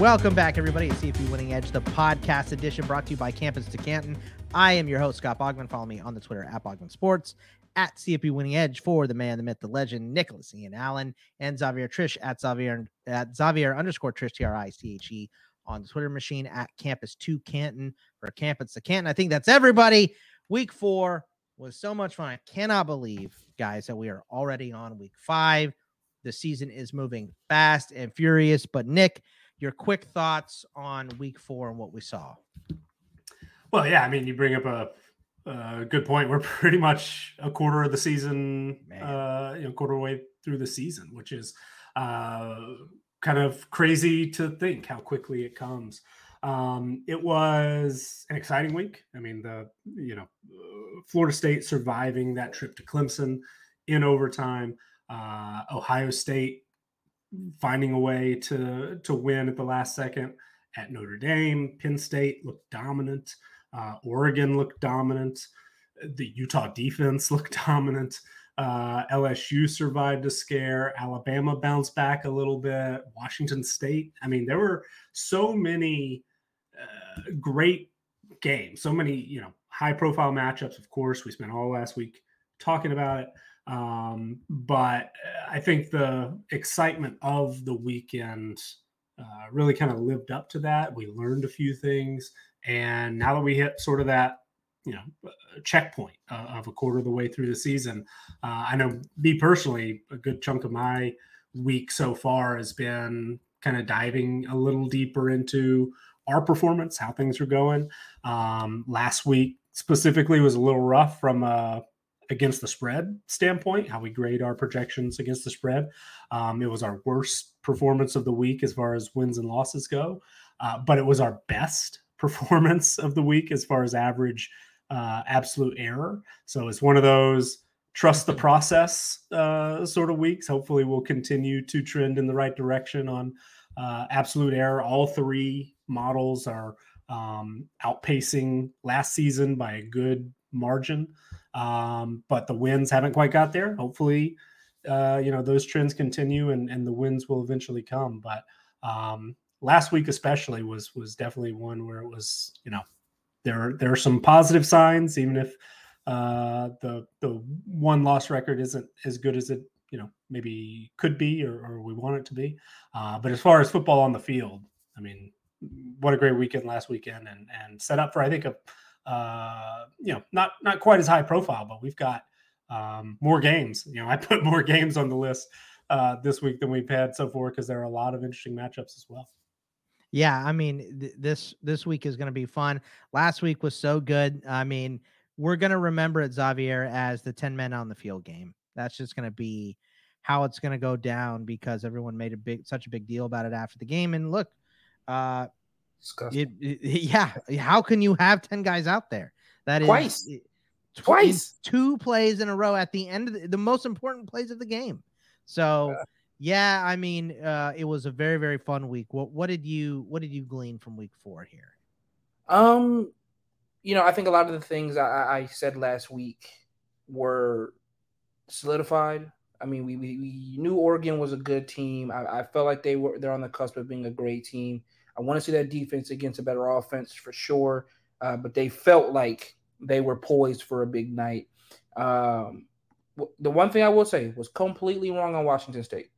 Welcome back, everybody, to CFB Winning Edge, the podcast edition brought to you by Campus to Canton. I am your host, Scott Bogman. Follow me on the Twitter at Bogman Sports, at CFB Winning Edge for the man, the myth, the legend, Nicholas Ian Allen, and Xavier Triche at Xavier at Xavier underscore Triche T R I C H E on the Twitter machine at Campus to Canton for Campus to Canton. I think that's everybody. Week four was so much fun. I cannot believe, guys, that we are already on week five. The season is moving fast and furious. But Nick, your quick thoughts on week four and what we saw. Well, yeah, I mean, you bring up a, a good point. We're pretty much a quarter of the season, uh, you know, quarter way through the season, which is uh, kind of crazy to think how quickly it comes. Um, it was an exciting week. I mean, the you know, Florida State surviving that trip to Clemson in overtime. Uh, Ohio State finding a way to to win at the last second at Notre Dame. Penn State looked dominant. Uh, Oregon looked dominant. The Utah defense looked dominant. Uh, LSU survived a scare. Alabama bounced back a little bit. Washington State. I mean, there were so many uh, great games, so many you know high profile matchups. Of course, we spent all last week talking about it. Um, but I think the excitement of the weekend uh, really kind of lived up to that. We learned a few things, and now that we hit sort of that you know checkpoint uh, of a quarter of the way through the season, uh, I know me personally, a good chunk of my week so far has been kind of diving a little deeper into our performance, how things are going. Um, last week specifically was a little rough from a against the spread standpoint, how we grade our projections against the spread. Um, it was our worst performance of the week as far as wins and losses go, uh, but it was our best performance of the week as far as average uh, absolute error. So it's one of those trust the process uh, sort of weeks. Hopefully, we'll continue to trend in the right direction on uh, absolute error. All three models are um, outpacing last season by a good margin. Um, but the wins haven't quite got there. Hopefully, uh, you know, those trends continue and, and the wins will eventually come. But um, last week especially was was definitely one where it was, you know, there there are some positive signs, even if uh, the the one loss record isn't as good as it you know maybe could be or, or we want it to be. Uh, but as far as football on the field, I mean, what a great weekend last weekend and and set up for I think a uh, you know, not not quite as high profile, but we've got um, more games. You know, I put more games on the list uh, this week than we've had so far because there are a lot of interesting matchups as well. Yeah, I mean, th- this this week is going to be fun. Last week was so good. I mean, we're going to remember it, Xavier, as the ten men on the field game. That's just going to be how it's going to go down because everyone made a big such a big deal about it after the game. And look, uh, it, it, yeah. How can you have 10 guys out there? That twice. is twice. Two plays in a row at the end of the, the most important plays of the game. So, yeah, I mean, uh, it was a very, very fun week. What, what did you, what did you glean from week four here? Um, you know, I think a lot of the things I, I said last week were solidified. I mean, we, we, we knew Oregon was a good team. I, I felt like they were they're on the cusp of being a great team. I want to see that defense against a better offense for sure. Uh, but they felt like they were poised for a big night. Um, the one thing I will say was completely wrong on Washington State.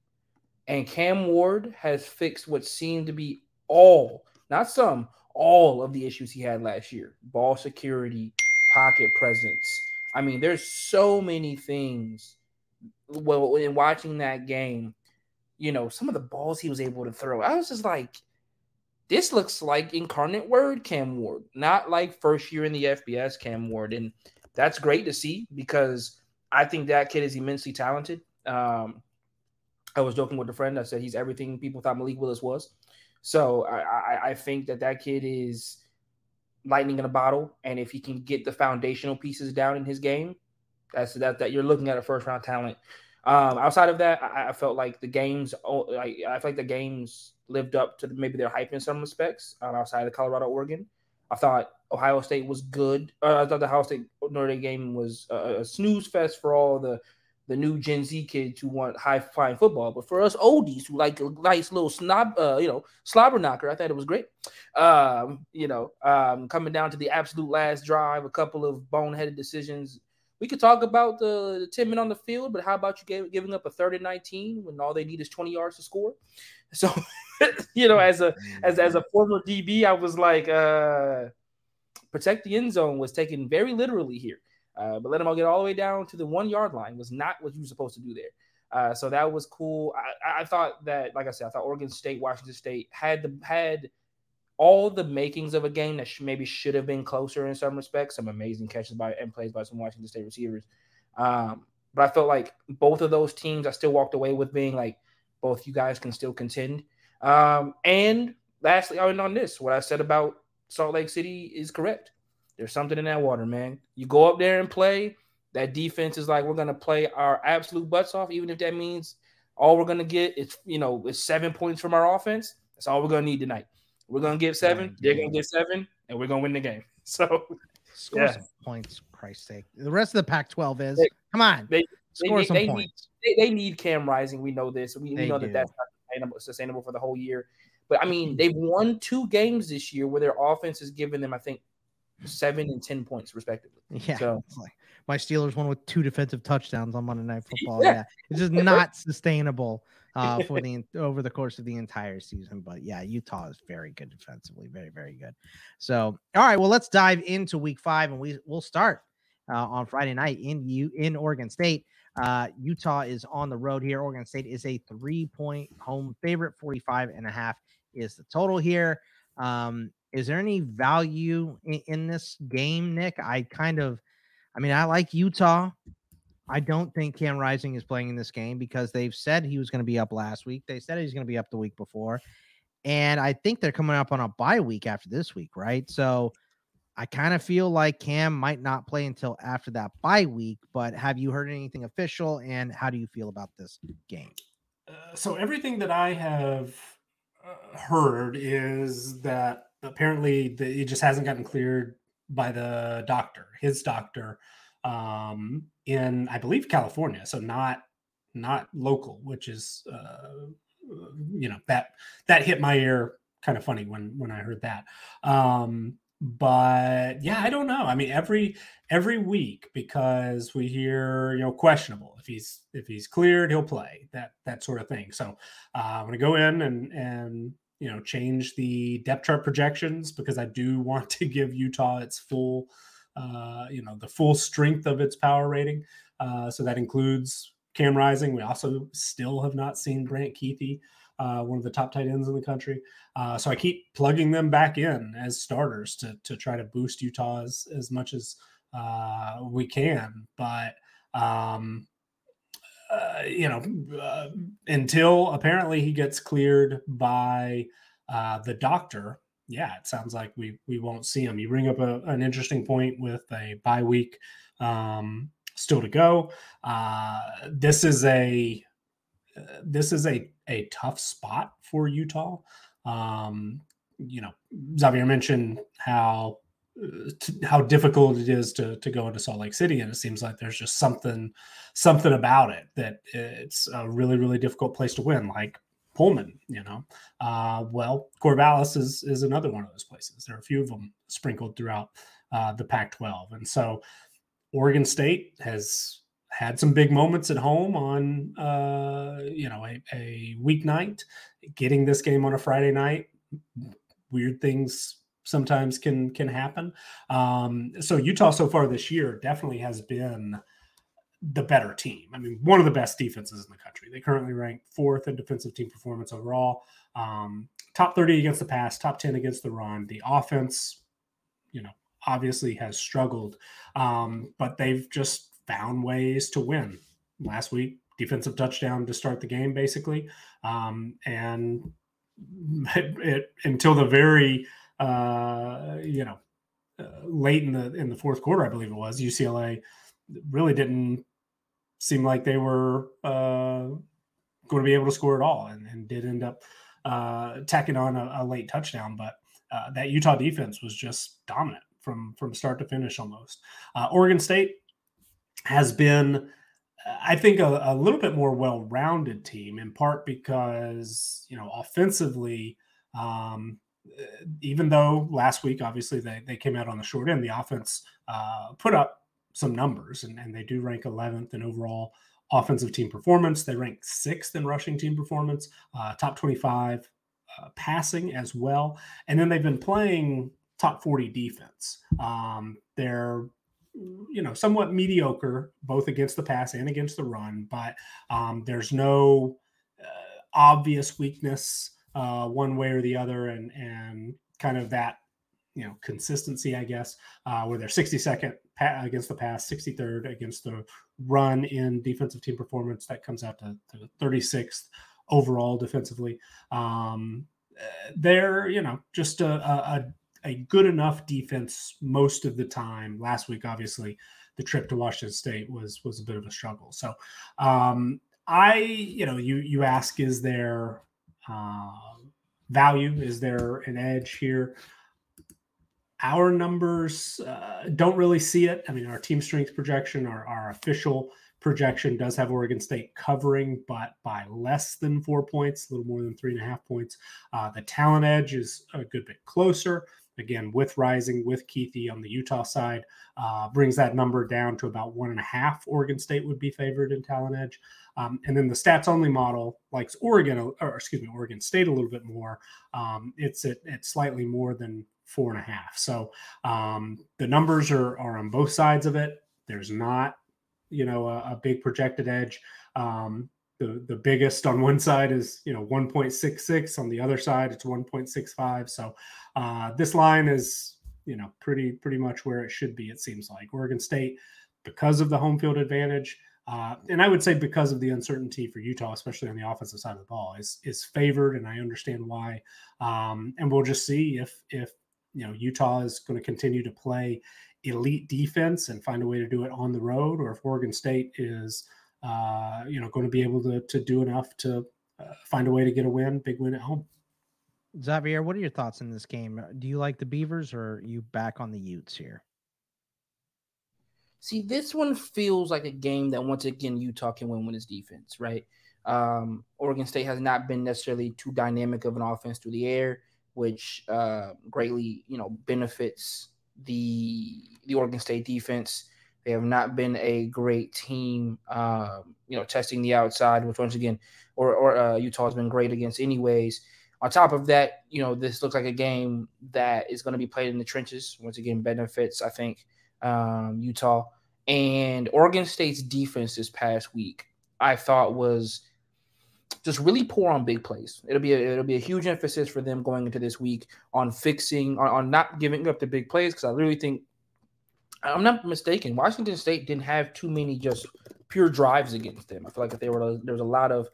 And Cam Ward has fixed what seemed to be all, not some, all of the issues he had last year ball security, pocket presence. I mean, there's so many things. Well, in watching that game, you know, some of the balls he was able to throw, I was just like, this looks like Incarnate Word Cam Ward, not like first year in the FBS Cam Ward. And that's great to see because I think that kid is immensely talented. Um, I was joking with a friend. I said he's everything people thought Malik Willis was. So I, I, I think that that kid is lightning in a bottle. And if he can get the foundational pieces down in his game, that's that that you're looking at a first round talent. Um, outside of that, I, I, felt like the games, like I felt like the games lived up to maybe their hype in some respects. Um, outside of Colorado, Oregon, I thought Ohio State was good. Uh, I thought the Ohio State Notre Dame game was a, a snooze fest for all the the new Gen Z kids who want high flying football. But for us oldies who like a nice little snob, uh, you know, slobber knocker, I thought it was great. Um, you know, um, coming down to the absolute last drive, a couple of boneheaded decisions. We could talk about the, the 10 men on the field, but how about you gave, giving up a third and 19 when all they need is 20 yards to score? So, you know, as a as as a former DB, I was like, uh, protect the end zone was taken very literally here. Uh, but let them all get all the way down to the one yard line was not what you were supposed to do there. Uh, so that was cool. I, I, thought that, like I said, I thought Oregon State, Washington State had the had all the makings of a game that sh- maybe should have been closer in some respects. Some amazing catches by and plays by some Washington State receivers. Um, but I felt like both of those teams, I still walked away with being like, both you guys can still contend. Um, and lastly, I went on this. What I said about Salt Lake City is correct. There's something in that water, man. You go up there and play. That defense is like we're gonna play our absolute butts off, even if that means all we're gonna get is you know is seven points from our offense. That's all we're gonna need tonight. We're gonna give seven. They're gonna give seven, and we're gonna win the game. So score yeah. some points, Christ's sake. The rest of the Pac-12 is they, come on, they, score they, some they points. Need, they, need Cam Rising. We know this. We, we know do. that that's not sustainable, sustainable for the whole year. But I mean, they've won two games this year where their offense has given them, I think, seven and ten points respectively. Yeah. So like my Steelers won with two defensive touchdowns on Monday Night Football. Yeah, yeah. it's just not sustainable uh, for the over the course of the entire season. But yeah, Utah is very good defensively, very very good. So all right, well let's dive into Week Five, and we we'll start uh, on Friday night in you in Oregon State. Uh, Utah is on the road here. Oregon State is a three point home favorite. 45 and a half is the total here. Um, is there any value in, in this game, Nick? I kind of, I mean, I like Utah. I don't think Cam Rising is playing in this game because they've said he was going to be up last week. They said he's going to be up the week before. And I think they're coming up on a bye week after this week, right? So I kind of feel like Cam might not play until after that bye week. But have you heard anything official? And how do you feel about this game? Uh, so everything that I have uh, heard is that apparently the, it just hasn't gotten cleared by the doctor, his doctor, um, in I believe California. So not not local, which is uh, you know that that hit my ear kind of funny when when I heard that. Um, but yeah, I don't know. I mean, every every week because we hear you know questionable. If he's if he's cleared, he'll play that that sort of thing. So uh, I'm to go in and and you know change the depth chart projections because I do want to give Utah its full uh, you know the full strength of its power rating. Uh, so that includes Cam Rising. We also still have not seen Brant Kuithe, uh, one of the top tight ends in the country. Uh, so I keep plugging them back in as starters to to try to boost Utah as, as much as uh, we can. But um, uh, you know, until apparently he gets cleared by uh, the doctor, yeah, it sounds like we we won't see him. You bring up a, an interesting point with a bye week um, still to go. Uh, this is a this is a a tough spot for Utah. Um, you know, Xavier mentioned how how difficult it is to to go into Salt Lake City, and it seems like there's just something something about it that it's a really really difficult place to win. Like Pullman, you know. Uh, well, Corvallis is is another one of those places. There are a few of them sprinkled throughout uh, the Pac-12, and so Oregon State has had some big moments at home on uh, you know a, a weeknight. Getting this game on a Friday night, weird things sometimes can can happen. Um, so Utah so far this year definitely has been the better team. I mean, one of the best defenses in the country. They currently rank fourth in defensive team performance overall. Um, top 30 against the pass, top 10 against the run. The offense, you know, obviously has struggled, um, but they've just found ways to win. Last week, defensive touchdown to start the game, basically. Um, and it, it, until the very uh, you know, uh, late in the in the fourth quarter, I believe it was, UCLA really didn't seem like they were uh, going to be able to score at all, and, and did end up uh, tacking on a, a late touchdown. But uh, that Utah defense was just dominant from from start to finish, almost. Uh, Oregon State has been I think a, a little bit more well-rounded team, in part because you know offensively, um, even though last week obviously they, they came out on the short end, the offense uh, put up some numbers, and, and they do rank 11th in overall offensive team performance. They rank sixth in rushing team performance, uh, top 25 uh, passing as well, and then they've been playing top 40 defense. Um, they're you know somewhat mediocre both against the pass and against the run, but um, there's no uh, obvious weakness uh, one way or the other, and and kind of that you know consistency, I guess, uh, where they're 62nd against the pass, 63rd against the run in defensive team performance. That comes out to, to 36th overall defensively. Um, they're you know just a, a, a good enough defense most of the time. Last week, obviously, the trip to Washington State was was a bit of a struggle. So, um, I you know you you ask is there uh, value? Is there an edge here? Our numbers uh, don't really see it. I mean, our team strength projection, our, our official projection does have Oregon State covering, but by less than four points, a little more than three and a half points. Uh, the talent edge is a good bit closer. Again, with Rising, with Kuithe on the Utah side, uh, brings that number down to about one and a half. Oregon State would be favored in talent edge. Um, and then the stats only model likes Oregon, or excuse me, Oregon State a little bit more. Um, it's at, at slightly more than four and a half. So um, the numbers are, are on both sides of it. There's not, you know, a, a big projected edge. Um, the, the biggest on one side is you know 1.66 on the other side it's 1.65 so uh, this line is you know pretty pretty much where it should be it seems like oregon state because of the home field advantage uh, and I would say because of the uncertainty for Utah, especially on the offensive side of the ball, is is favored, and I understand why. Um, and we'll just see if if you know Utah is going to continue to play elite defense and find a way to do it on the road, or if Oregon State is uh, you know going to be able to to do enough to uh, find a way to get a win, big win at home. Xavier, what are your thoughts in this game? Do you like the Beavers, or are you back on the Utes here? See, this one feels like a game that once again Utah can win when it's defense, right? Um, Oregon State has not been necessarily too dynamic of an offense through the air which uh, greatly you know benefits the the Oregon State defense. They have not been a great team, um, you know, testing the outside, which once again, or, or uh, Utah has been great against, anyways. On top of that, you know, this looks like a game that is going to be played in the trenches. Once again, benefits, I think, um, Utah and Oregon State's defense this past week. I thought was just really poor on big plays. It'll be a, it'll be a huge emphasis for them going into this week on fixing on, on not giving up the big plays because I really think I'm not mistaken. Washington State didn't have too many just pure drives against them. I feel like if they were there was a lot of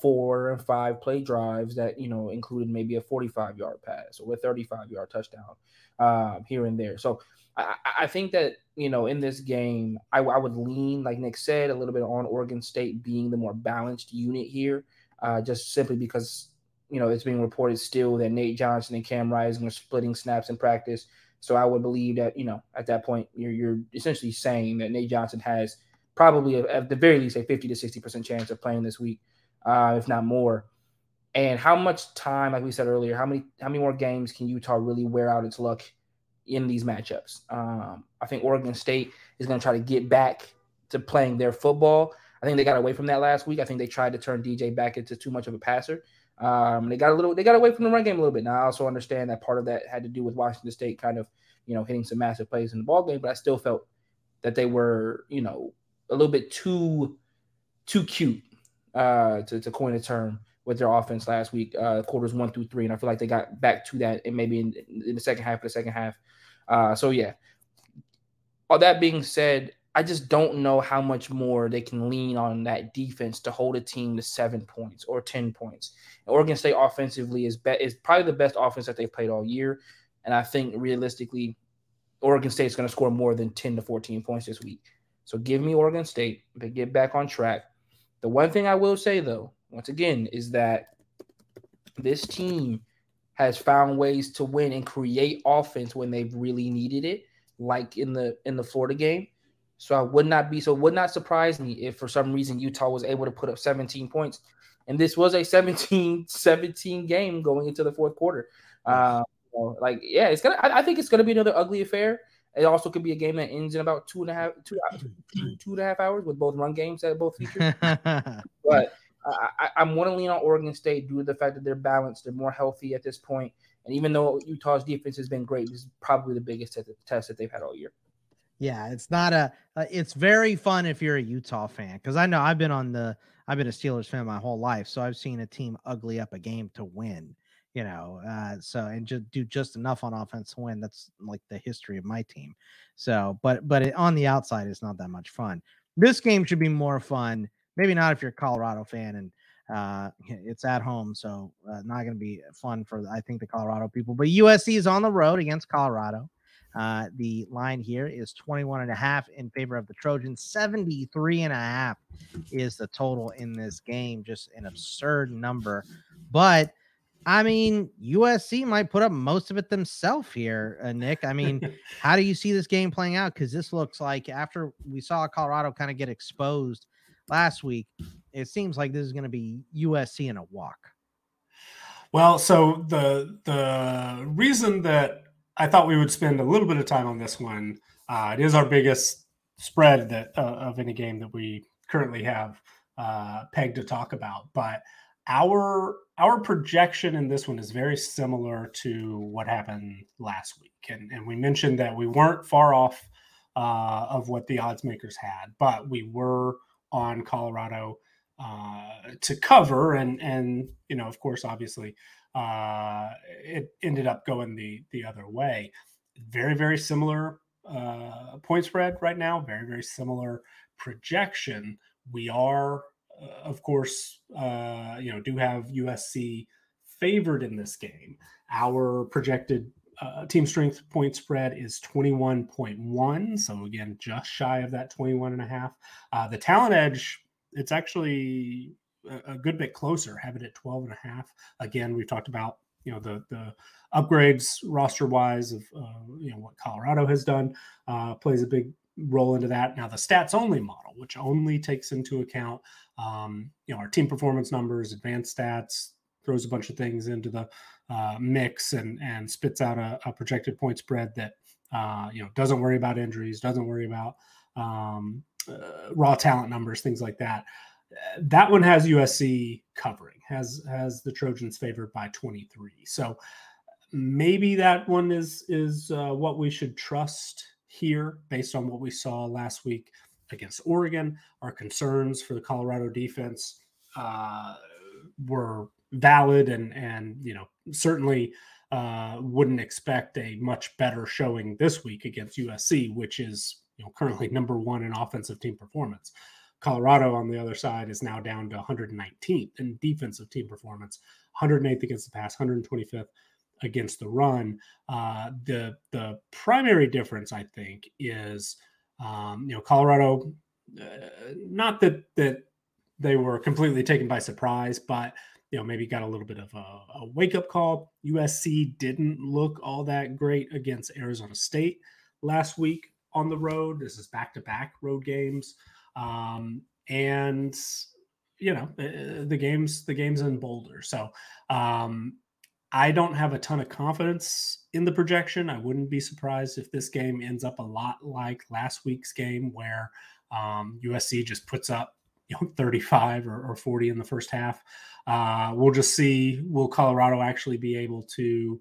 four and five play drives that you know included maybe a 45 yard pass or a 35 yard touchdown um, here and there. So I, I, think that you know in this game I, I would lean like Nick said a little bit on Oregon State being the more balanced unit here uh, just simply because you know it's being reported still that Nate Johnson and Cam Rising are splitting snaps in practice. So I would believe that you know at that point you're you're essentially saying that Nate Johnson has probably at the very least a 50 to 60 percent chance of playing this week, uh, if not more. And how much time, like we said earlier, how many how many more games can Utah really wear out its luck in these matchups? Um, I think Oregon State is going to try to get back to playing their football. I think they got away from that last week. I think they tried to turn DJ back into too much of a passer. Um, they got a little, they got away from the run game a little bit. Now I also understand that part of that had to do with Washington State kind of, you know, hitting some massive plays in the ball game. But I still felt that they were, you know, a little bit too, too cute, uh, to, to coin a term with their offense last week, uh, quarters one through three, and I feel like they got back to that, and maybe in, in the second half of the second half. Uh, so yeah. All that being said, I just don't know how much more they can lean on that defense to hold a team to seven points or ten points. Oregon State offensively is be- is probably the best offense that they've played all year, and I think realistically, Oregon State is going to score more than ten to fourteen points this week. So give me Oregon State to get back on track. The one thing I will say though, once again, is that this team has found ways to win and create offense when they've really needed it, like in the in the Florida game So I would not be so would not surprise me if for some reason Utah was able to put up 17 points. And this was a 17 17 game going into the fourth quarter. Uh, like yeah, it's gonna I, I think it's gonna be another ugly affair. It also could be a game that ends in about two and a half, two, two, two and a half hours with both run games that both feature. but I, am want to lean on Oregon State due to the fact that they're balanced, they're more healthy at this point, and even though Utah's defense has been great, this is probably the biggest test that they've had all year. Yeah, it's not a. Uh, it's very fun if you're a Utah fan because I know I've been on the. I've been a Steelers fan my whole life, so I've seen a team ugly up a game to win you know uh, so and just do just enough on offense to win that's like the history of my team so but but it, on the outside it's not that much fun this game should be more fun maybe not if you're a colorado fan and uh, it's at home so uh, not going to be fun for i think the colorado people but usc is on the road against colorado uh, the line here is 21 and a half in favor of the Trojans. 73 and a half is the total in this game. Just an absurd number. But I mean, USC might put up most of it themselves here, uh, Nick. I mean, how do you see this game playing out? Because this looks like after we saw Colorado kind of get exposed last week, it seems like this is going to be USC in a walk. Well, so the the reason that I thought we would spend a little bit of time on this one, uh, it is our biggest spread that uh, of any game that we currently have uh, pegged to talk about, but our our projection in this one is very similar to what happened last week, and and we mentioned that we weren't far off uh, of what the odds makers had, but we were on Colorado uh, to cover, and and you know, of course, obviously, uh, it ended up going the the other way. Very very similar uh, point spread right now. Very very similar projection. We are uh, of course, uh, you know, do have USC favored in this game. Our projected uh, team strength point spread is 21.1. So again, just shy of that 21 and a half. Uh, the talent edge, it's actually a, a, good bit closer, have it at 12 and a half. Again, we've talked about, you know, the, the upgrades roster wise of, uh, you know, what Colorado has done uh, plays a big role into that. Now, the stats only model, which only takes into account, um, you know, our team performance numbers, advanced stats, throws a bunch of things into the uh, mix and and spits out a, a projected point spread that uh, you know doesn't worry about injuries, doesn't worry about um, uh, raw talent numbers, things like that. That one has USC covering, has has the Trojans favored by 23. So maybe that one is is uh, what we should trust here based on what we saw last week against Oregon. Our concerns for the Colorado defense uh, were valid, and and you know certainly uh, wouldn't expect a much better showing this week against USC, which is you know currently number one in offensive team performance. Colorado on the other side is now down to 119th in defensive team performance, 108th against the pass, 125th against the run. Uh, the the primary difference, I think, is um, you know Colorado. Uh, not that that they were completely taken by surprise, but you know maybe got a little bit of a, a wake up call. USC didn't look all that great against Arizona State last week on the road. This is back to back road games, um, and you know uh, the games the games in Boulder. So um, I don't have a ton of confidence in the projection. I wouldn't be surprised if this game ends up a lot like last week's game, where um, USC just puts up you know 35 or, or 40 in the first half. Uh, we'll just see will Colorado actually be able to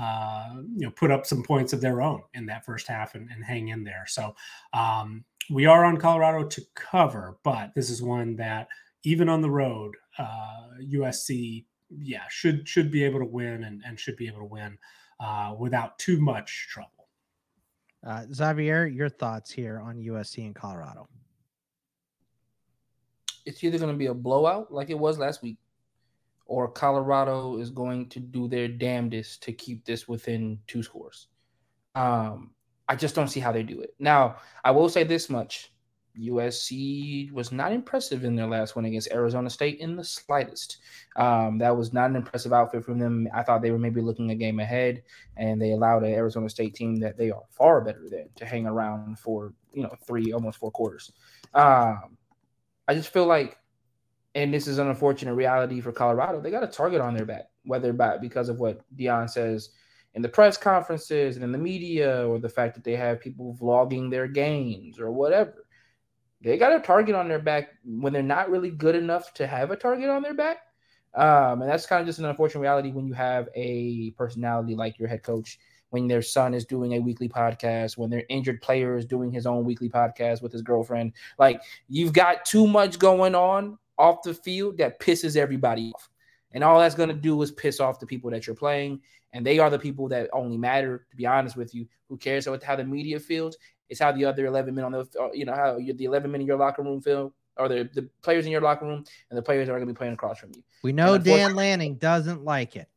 uh, you know put up some points of their own in that first half and, and hang in there. So um, we are on Colorado to cover, but this is one that even on the road, uh, USC yeah, should should be able to win and, and should be able to win uh, without too much trouble. Uh, Xavier, your thoughts here on USC and Colorado? It's either going to be a blowout like it was last week, or Colorado is going to do their damnedest to keep this within two scores. Um, I just don't see how they do it. Now, I will say this much USC was not impressive in their last one against Arizona State in the slightest. Um, that was not an impressive outfit from them. I thought they were maybe looking a game ahead, and they allowed an Arizona State team that they are far better than to hang around for you know three almost four quarters. Um, I just feel like, and this is an unfortunate reality for Colorado. They got a target on their back, whether by because of what Deion says in the press conferences and in the media, or the fact that they have people vlogging their games or whatever. They got a target on their back when they're not really good enough to have a target on their back. Um, and that's kind of just an unfortunate reality when you have a personality like your head coach, when their son is doing a weekly podcast, when their injured player is doing his own weekly podcast with his girlfriend. Like you've got too much going on off the field that pisses everybody off. And all that's going to do is piss off the people that you're playing. And they are the people that only matter, to be honest with you. Who cares about how the media feels? It's how the other 11 men on the, uh, you know, how the 11 men in your locker room feel, or the, the players in your locker room, and the players that are going to be playing across from you. We know Dan Lanning doesn't like it.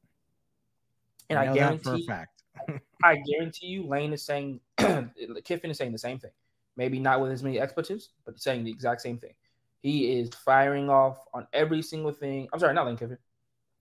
And I, I guarantee for a fact. I guarantee you, Lane is saying, Kiffin is saying the same thing. Maybe not with as many expletives, but saying the exact same thing. He is firing off on every single thing. I'm sorry, not Lane Kiffin.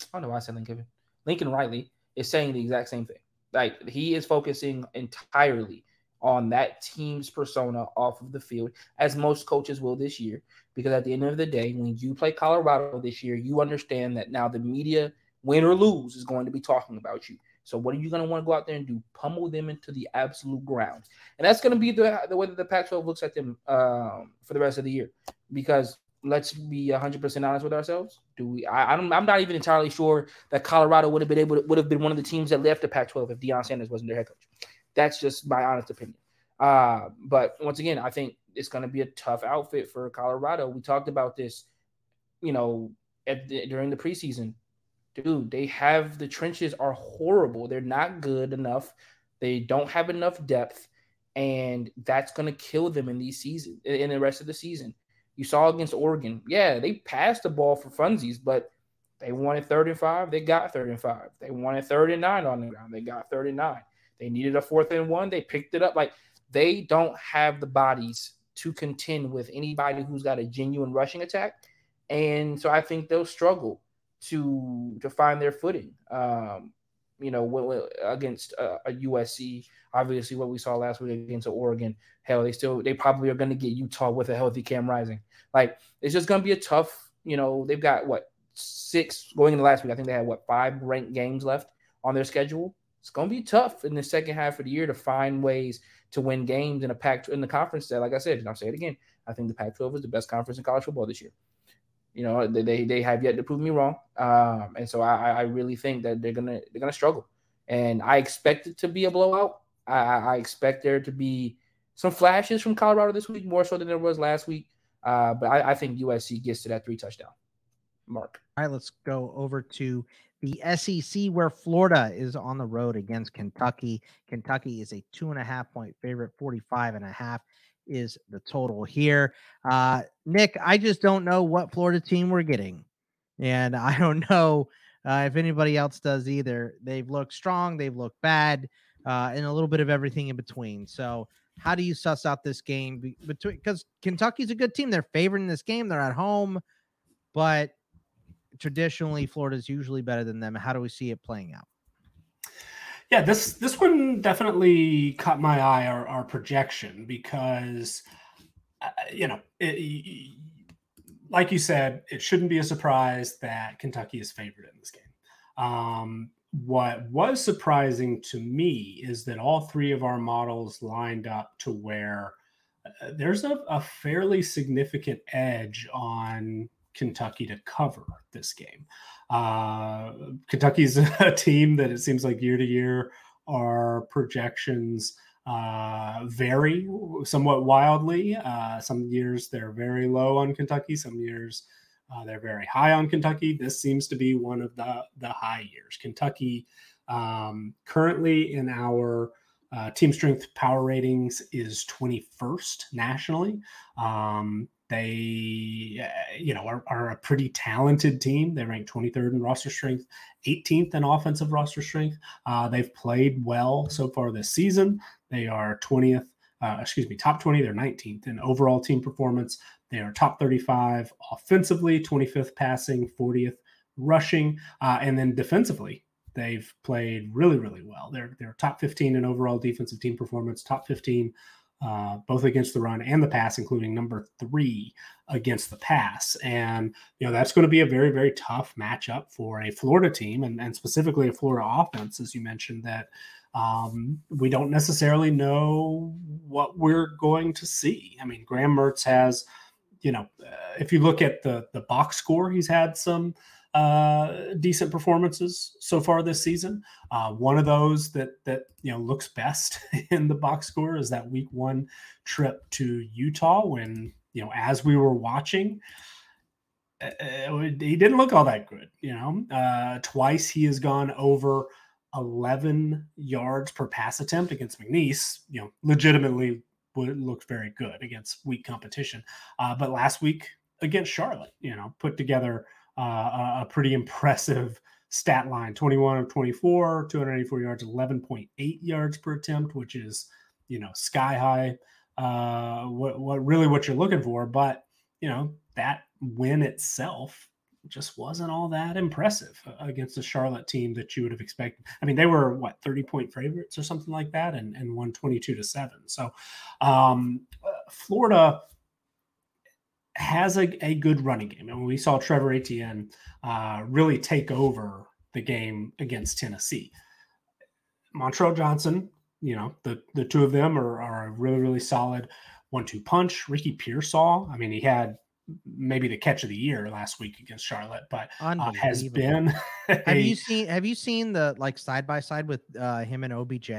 I don't know why I said Lane Kiffin. Lincoln Riley is saying the exact same thing. Like he is focusing entirely on that team's persona off of the field, as most coaches will this year. Because at the end of the day, when you play Colorado this year, you understand that now the media, win or lose, is going to be talking about you. So what are you going to want to go out there and do? Pummel them into the absolute ground, and that's going to be the, the way that the Pac-12 looks at them um, for the rest of the year. Because let's be 100% honest with ourselves. Do we? I, I'm, I'm not even entirely sure that Colorado would have been able to, would have been one of the teams that left the Pac-12 if Deion Sanders wasn't their head coach. That's just my honest opinion. Uh, but once again, I think it's going to be a tough outfit for Colorado. We talked about this, you know, the, during the preseason. Dude, they have the trenches are horrible. They're not good enough. They don't have enough depth, and that's to kill them in these season in the rest of the season. You saw against Oregon, yeah, they passed the ball for funsies, but they wanted third and five. They got third and five. They wanted third and nine on the ground. They got third and nine. They needed a fourth and one. They picked it up. Like they don't have the bodies to contend with anybody who's got a genuine rushing attack. And so I think they'll struggle to to find their footing. Um, you know, against a, a, USC, obviously what we saw last week against Oregon. Hell, they still they probably are going to get Utah with a healthy Cam Rising. Like it's just going to be a tough. You know, they've got what six going into last week. I think they had what five ranked games left on their schedule. It's going to be tough in the second half of the year to find ways to win games in a pack in the conference that, like I said, and I'll say it again, I think the Pac-12 is the best conference in college football this year. You know, they they have yet to prove me wrong, um, and so I, I really think that they're gonna they're gonna struggle, and I expect it to be a blowout. I, I expect there to be some flashes from Colorado this week, more so than there was last week. Uh, but I, I think USC gets to that three touchdown mark. All right, let's go over to the SEC, where Florida is on the road against Kentucky. Kentucky is a two and a half point favorite, 45 and a half is the total here. Uh, Nick, I just don't know what Florida team we're getting. And I don't know uh, if anybody else does either. They've looked strong, they've looked bad, uh, and a little bit of everything in between. So, how do you suss out this game between because Kentucky's a good team? They're favored in this game, they're at home, but traditionally Florida's usually better than them. How do we see it playing out? Yeah, this this one definitely caught my eye. Our, our projection because uh, you know, it, like you said, it shouldn't be a surprise that Kentucky is favored in this game. Um, what was surprising to me is that all three of our models lined up to where uh, there's a, a fairly significant edge on Kentucky to cover this game. Uh, Kentucky's a team that it seems like year to year our projections uh, vary somewhat wildly. Uh, some years they're very low on Kentucky, some years uh, they're very high on Kentucky. This seems to be one of the, the high years. Kentucky um, currently in our uh, team strength power ratings is 21st nationally. Um, they, uh, you know, are, are, a pretty talented team. They rank 23rd in roster strength, 18th in offensive roster strength. Uh, they've played well so far this season. They are 20th, uh, excuse me, top 20. They're 19th in overall team performance. They are top 35 offensively, 25th passing, 40th rushing, uh, and then defensively. They've played really, really well. They're they're top 15 in overall defensive team performance, top 15 uh, both against the run and the pass, including number three against the pass. And, you know, that's going to be a very, very tough matchup for a Florida team and, and specifically a Florida offense, as you mentioned, that um, we don't necessarily know what we're going to see. I mean, Graham Mertz has, you know, uh, if you look at the the box score, he's had some uh, decent performances so far this season. Uh, one of those that that you know looks best in the box score is that Week One trip to Utah when you know as we were watching. Uh, uh he didn't look all that good, you know. Uh, twice he has gone over 11 yards per pass attempt against McNeese. You know, legitimately would look very good against weak competition. Uh, but last week against Charlotte, you know, put together uh, a pretty impressive stat line 21 of 24, 284 yards, 11.8 yards per attempt, which is, you know, sky high. Uh, what, what really what you're looking for. But, you know, that win itself just wasn't all that impressive uh, against the Charlotte team that you would have expected. I mean, they were what 30 point favorites or something like that and, and won 22 to 7. So um, uh, Florida has a, a good running game. And we saw Trevor Etienne uh, really take over the game against Tennessee. Montrell Johnson, you know, the, the two of them are, are a really, really solid one two punch. Ricky Pearsall, I mean, he had maybe the catch of the year last week against Charlotte, but uh, has been. a, have you seen Have you seen the like side by side with uh, him and OBJ,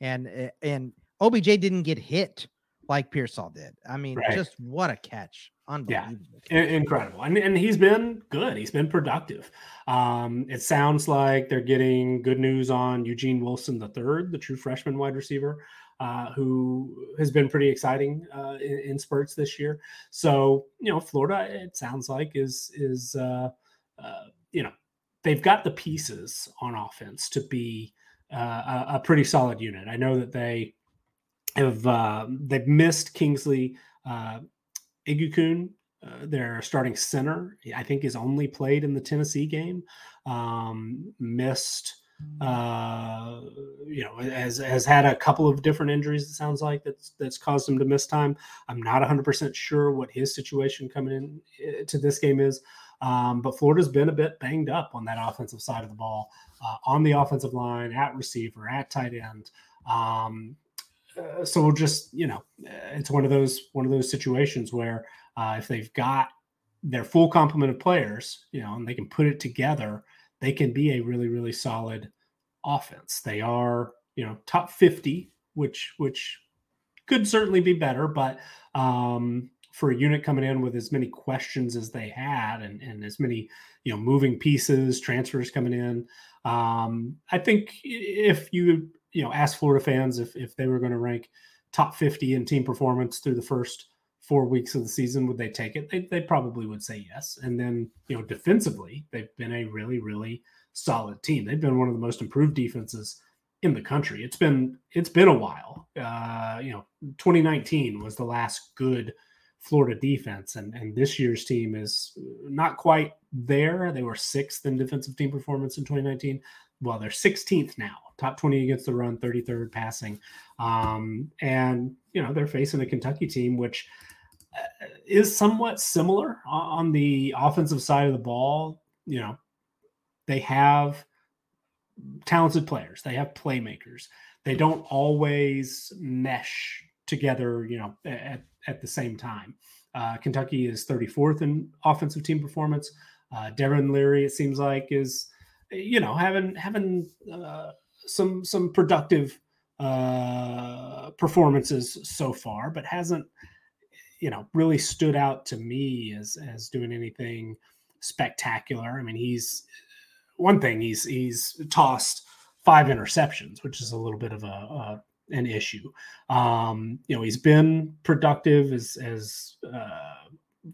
and eh, and OBJ didn't get hit like Pearsall did. I mean, right. just what a catch! Unbelievable. Yeah, incredible. And, and he's been good. He's been productive. Um, it sounds like they're getting good news on Eugene Wilson the third, the true freshman wide receiver, uh, who has been pretty exciting uh, in, in, spurts this year. So you know, Florida, it sounds like is is uh, uh you know they've got the pieces on offense to be uh, a, a pretty solid unit. I know that they have uh, they've missed Kingsley uh, Eguakun, uh, their starting center. I think is only played in the Tennessee game. Um, missed, uh, you know, has has had a couple of different injuries. It sounds like that's that's caused him to miss time. I'm not 100 percent sure what his situation coming in eh, to this game is. Um, but Florida's been a bit banged up on that offensive side of the ball, uh, on the offensive line, at receiver, at tight end. Um, uh, so we'll just you know uh, it's one of those one of those situations where uh, if they've got their full complement of players you know and they can put it together they can be a really really solid offense. They are you know top 50 which which could certainly be better but um for a unit coming in with as many questions as they had and, and as many you know moving pieces transfers coming in um i think if you you know, ask Florida fans if if they were going to rank top 50 in team performance through the first four weeks of the season, would they take it? They, they probably would say yes. And then, you know, defensively, they've been a really, really solid team. They've been one of the most improved defenses in the country. It's been it's been a while. Uh, you know, 2019 was the last good Florida defense, and and this year's team is not quite there. They were sixth in defensive team performance in 2019 well, they're 16th now, top 20 against the run, 33rd passing. Um, and, you know, they're facing a Kentucky team, which uh, is somewhat similar on the offensive side of the ball. You know, they have talented players, they have playmakers. They don't always mesh together, you know, at, at the same time. Uh, Kentucky is 34th in offensive team performance. Uh, Devin Leary, it seems like, is you know, having having uh, some some productive uh, performances so far, but hasn't you know really stood out to me as as doing anything spectacular. I mean, he's one thing he's he's tossed five interceptions, which is a little bit of a, a an issue. Um, you know, he's been productive as as uh,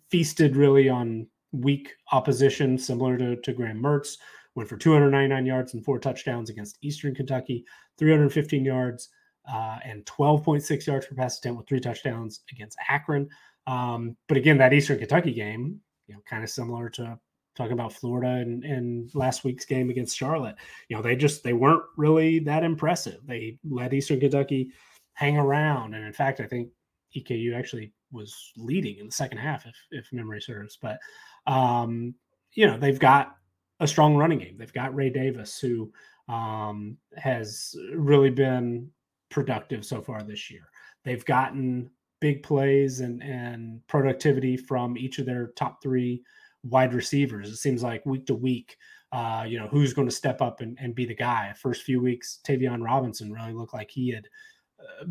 feasted really on weak opposition, similar to to Graham Mertz went for 299 yards and four touchdowns against Eastern Kentucky, 315 yards uh, and 12.6 yards per pass attempt with three touchdowns against Akron. Um, but again, that Eastern Kentucky game, you know, kind of similar to talking about Florida and, and last week's game against Charlotte. You know, they just they weren't really that impressive. They led Eastern Kentucky hang around. And in fact, I think EKU actually was leading in the second half, if if memory serves. But um, you know, they've got a strong running game. They've got Ray Davis, who um, has really been productive so far this year. They've gotten big plays and and productivity from each of their top three wide receivers. It seems like week to week, uh, you know, who's going to step up and, and be the guy. First few weeks, Tayvion Robinson really looked like he had, uh,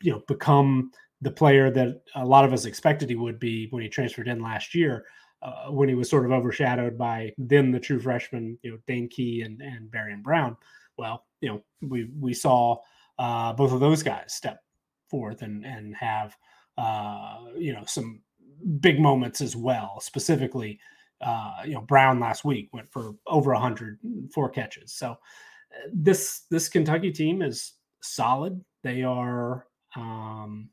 you know, become the player that a lot of us expected he would be when he transferred in last year. Uh, when he was sort of overshadowed by then the true freshman, you know, Dane Key and and Barion Brown. Well, you know, we we saw uh, both of those guys step forth and and have uh, you know some big moments as well. Specifically, uh, you know, Brown last week went for over 100 four catches. So uh, this this Kentucky team is solid. They are um,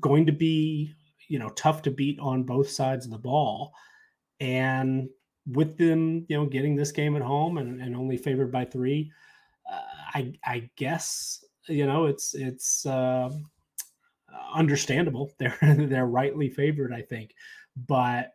going to be you know tough to beat on both sides of the ball, and with them you know getting this game at home and, and only favored by three, uh, I I guess you know it's it's. Uh, understandable. They're they're rightly favored, I think, but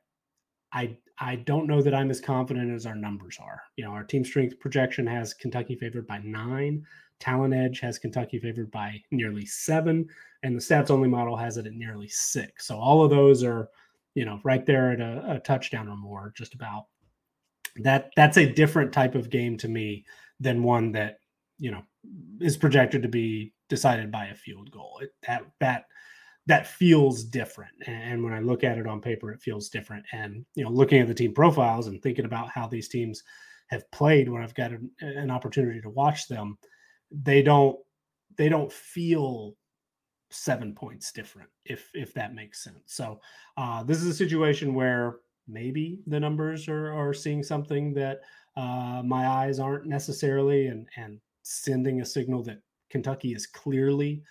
I I don't know that I'm as confident as our numbers are. You know, our team strength projection has Kentucky favored by nine. Talent Edge has Kentucky favored by nearly seven, and the stats only model has it at nearly six. So all of those are, you know, right there at a, a touchdown or more, just about. That that's a different type of game to me than one that you know is projected to be decided by a field goal. It, that that that feels different. And when I look at it on paper, it feels different. And you know, looking at the team profiles and thinking about how these teams have played when I've got an, an opportunity to watch them, they don't they don't feel seven points different if if that makes sense. So uh, this is a situation where maybe the numbers are are seeing something that uh, my eyes aren't necessarily, and and sending a signal that Kentucky is clearly,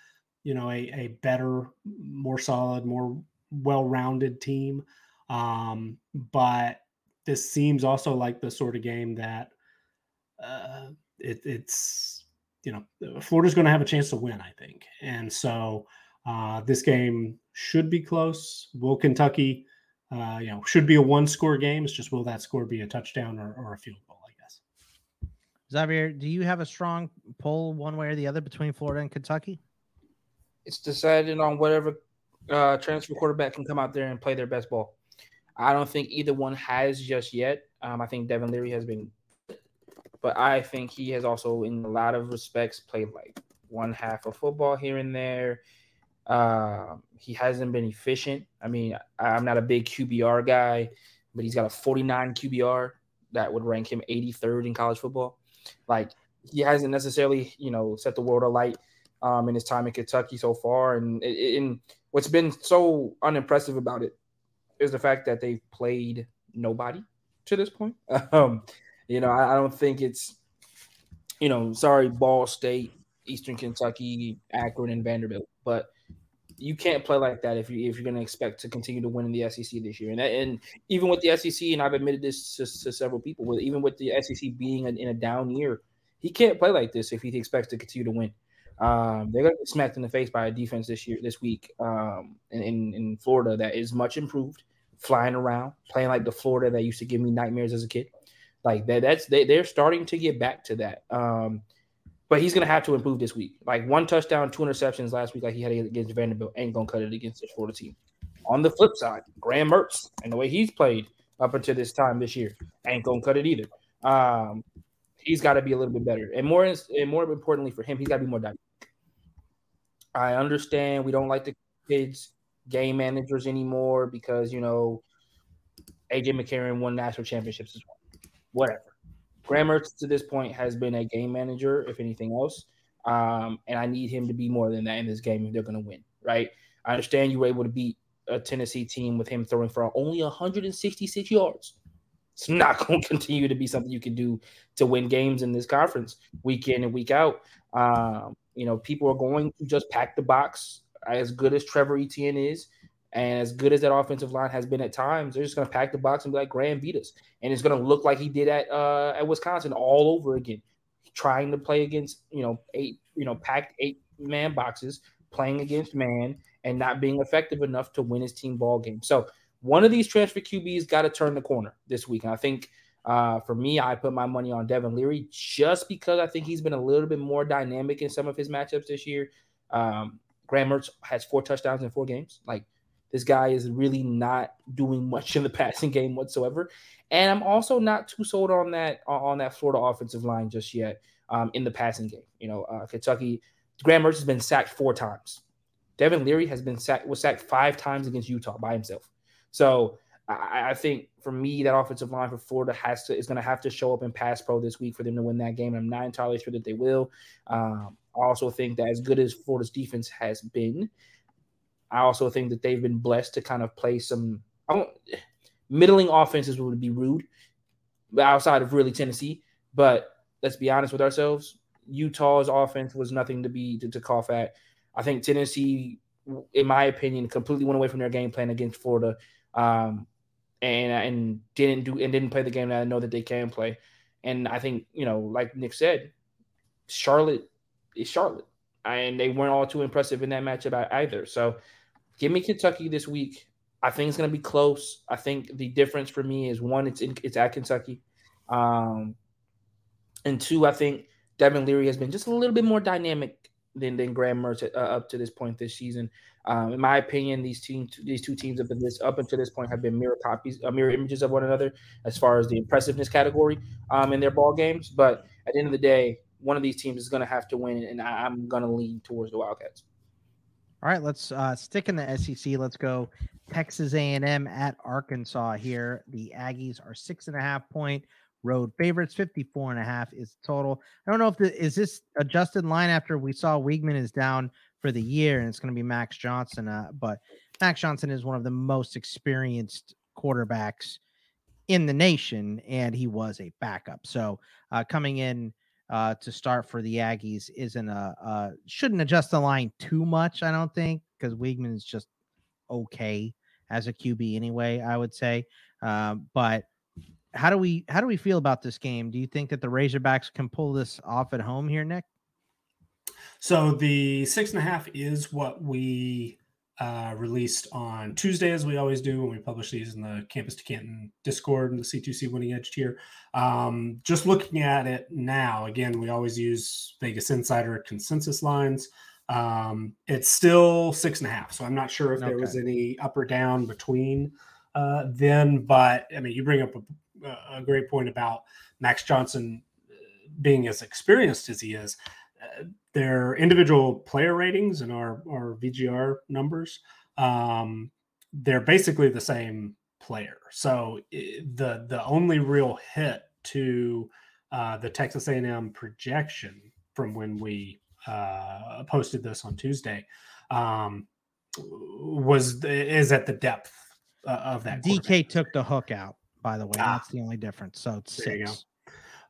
you know, a, a better, more solid, more well-rounded team. Um, but this seems also like the sort of game that uh, it, it's, you know, Florida's going to have a chance to win, I think. And so uh, this game should be close. Will Kentucky, uh, you know, should be a one-score game. It's just will that score be a touchdown or, or a field goal? I guess. Xavier, do you have a strong pull one way or the other between Florida and Kentucky? It's decided on whatever uh, transfer quarterback can come out there and play their best ball. I don't think either one has just yet. Um, I think Devin Leary has been, but I think he has also, in a lot of respects, played like one half of football here and there. Uh, he hasn't been efficient. I mean, I'm not a big QBR guy, but he's got a 49 QBR that would rank him 83rd in college football. Like he hasn't necessarily, you know, set the world alight um, in his time in Kentucky so far. And, what's been so unimpressive about it is the fact that they've played nobody to this point. Um, you know, I, I don't think it's, you know, sorry, Ball State, Eastern Kentucky, Akron, and Vanderbilt, but you can't play like that if you if you're going to expect to continue to win in the SEC this year. And that, and even with the SEC, and I've admitted this to, to several people, with even with the SEC being in a down year, he can't play like this if he expects to continue to win. Um, they're going to get smacked in the face by a defense this year, this week, um, in, in, in Florida that is much improved, flying around, playing like the Florida that used to give me nightmares as a kid. Like that, that's they, they're starting to get back to that. Um, but he's going to have to improve this week. Like one touchdown, two interceptions last week, like he had against Vanderbilt, ain't going to cut it against this Florida team. On the flip side, Graham Mertz and the way he's played up until this time this year ain't going to cut it either. Um, he's got to be a little bit better, and more and more importantly for him, he's got to be more dynamic. I understand we don't like the kids game managers anymore because you know AJ McCarron won national championships as well. Whatever. Graham to this point has been a game manager, if anything else. Um, and I need him to be more than that in this game if they're going to win, right? I understand you were able to beat a Tennessee team with him throwing for only 166 yards. It's not going to continue to be something you can do to win games in this conference week in and week out. Um, you know, people are going to just pack the box as good as Trevor Etienne is. And as good as that offensive line has been at times, they're just going to pack the box and be like, Graham beat us. And it's going to look like he did at uh, at Wisconsin all over again, trying to play against, you know, eight, you know, packed eight man boxes, playing against man, and not being effective enough to win his team ball game. So one of these transfer QBs got to turn the corner this week. And I think uh, for me, I put my money on Devin Leary just because I think he's been a little bit more dynamic in some of his matchups this year. Um, Graham Mertz has four touchdowns in four games. Like this guy is really not doing much in the passing game whatsoever. And I'm also not too sold on that on that Florida offensive line just yet um, in the passing game. You know, uh, Kentucky, Graham Mertz has been sacked four times. Devin Leary has been sacked was sacked five times against Utah by himself. So I, I, think for me, that offensive line for Florida has to is going to have to show up in pass pro this week for them to win that game. I'm not entirely sure that they will. Um, I also think that as good as Florida's defense has been, I also think that they've been blessed to kind of play some I don't, middling offenses would be rude outside of really Tennessee. But let's be honest with ourselves. Utah's offense was nothing to be to, to cough at. I think Tennessee, in my opinion, completely went away from their game plan against Florida. Um, and and didn't do and didn't play the game that I know that they can play. And I think you know, like Nick said, Charlotte is Charlotte, and they weren't all too impressive in that matchup either. So, give me Kentucky this week. I think it's going to be close. I think the difference for me is one, it's in, it's at Kentucky, um, and two, I think Devin Leary has been just a little bit more dynamic than than Graham Mertz uh, up to this point this season. Um, in my opinion, these teams, these two teams up, this, up until this point have been mirror copies, uh, mirror images of one another as far as the impressiveness category um, in their ball games. But at the end of the day, one of these teams is going to have to win, and I, am going to lean towards the Wildcats. All right, let's uh, stick in the SEC. Let's go Texas A&M at Arkansas here. The Aggies are six and a half point road favorites. 54 and a half is total. I don't know if the, is this adjusted line after we saw Weigman is down for the year, and it's going to be Max Johnson. Uh, but Max Johnson is one of the most experienced quarterbacks in the nation, and he was a backup. So uh, coming in uh, to start for the Aggies isn't a uh, shouldn't adjust the line too much. I don't think because Weigman is just okay as a QB anyway. I would say, um, but how do we how do we feel about this game? Do you think that the Razorbacks can pull this off at home here, Nick? So the six and a half is what we uh, released on Tuesday, as we always do when we publish these in the Campus to Canton Discord and the C2C Winning Edge tier. Um, just looking at it now, again, we always use Vegas Insider consensus lines. Um, it's still six and a half, so I'm not sure if okay. there was any up or down between uh, then. But I mean, you bring up a, a great point about Max Johnson uh, being as experienced as he is their individual player ratings and our, our VGR numbers, um, they're basically the same player. So the the only real hit to uh, the Texas A&M projection from when we uh, posted this on Tuesday um, was is at the depth uh, of that. DK took the hook out. By the way, ah, that's the only difference. So it's six.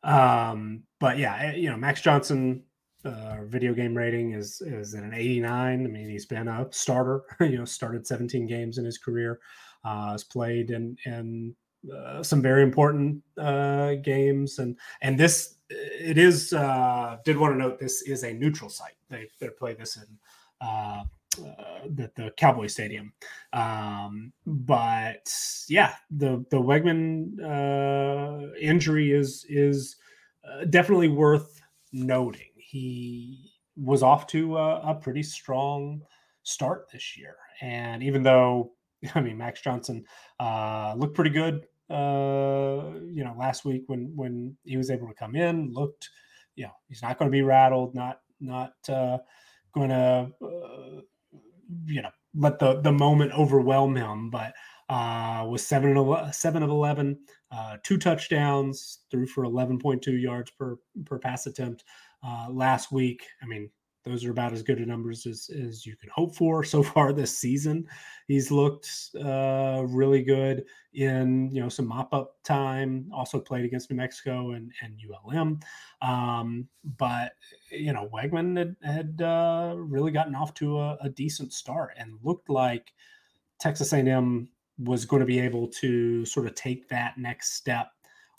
Um, but yeah, eh, you know, Max Johnson uh, video game rating is is at an 89. I mean, he's been a starter. you know, started 17 games in his career. Uh, has played in in uh, some very important uh, games, and and this it is. Uh, did want to note this is a neutral site. They they play this in. Uh, uh, the, the Cowboy Stadium. Um, but yeah, the the Weigman uh, injury is is uh, definitely worth noting he was off to a, a pretty strong start this year. And even though, I mean, Max Johnson uh, looked pretty good, uh, you know, last week when when he was able to come in, looked, you know, he's not going to be rattled, not not uh, going to, uh, you know, let the the moment overwhelm him, but uh, was seven of seven of eleven, uh, two touchdowns, threw for eleven point two yards per per pass attempt uh, last week. I mean, those are about as good a numbers as, as you can hope for so far this season. He's looked uh, really good in you know some mop up time. Also played against New Mexico and and ULM, um, but you know Weigman had, had uh, really gotten off to a, a decent start and looked like Texas A&M was going to be able to sort of take that next step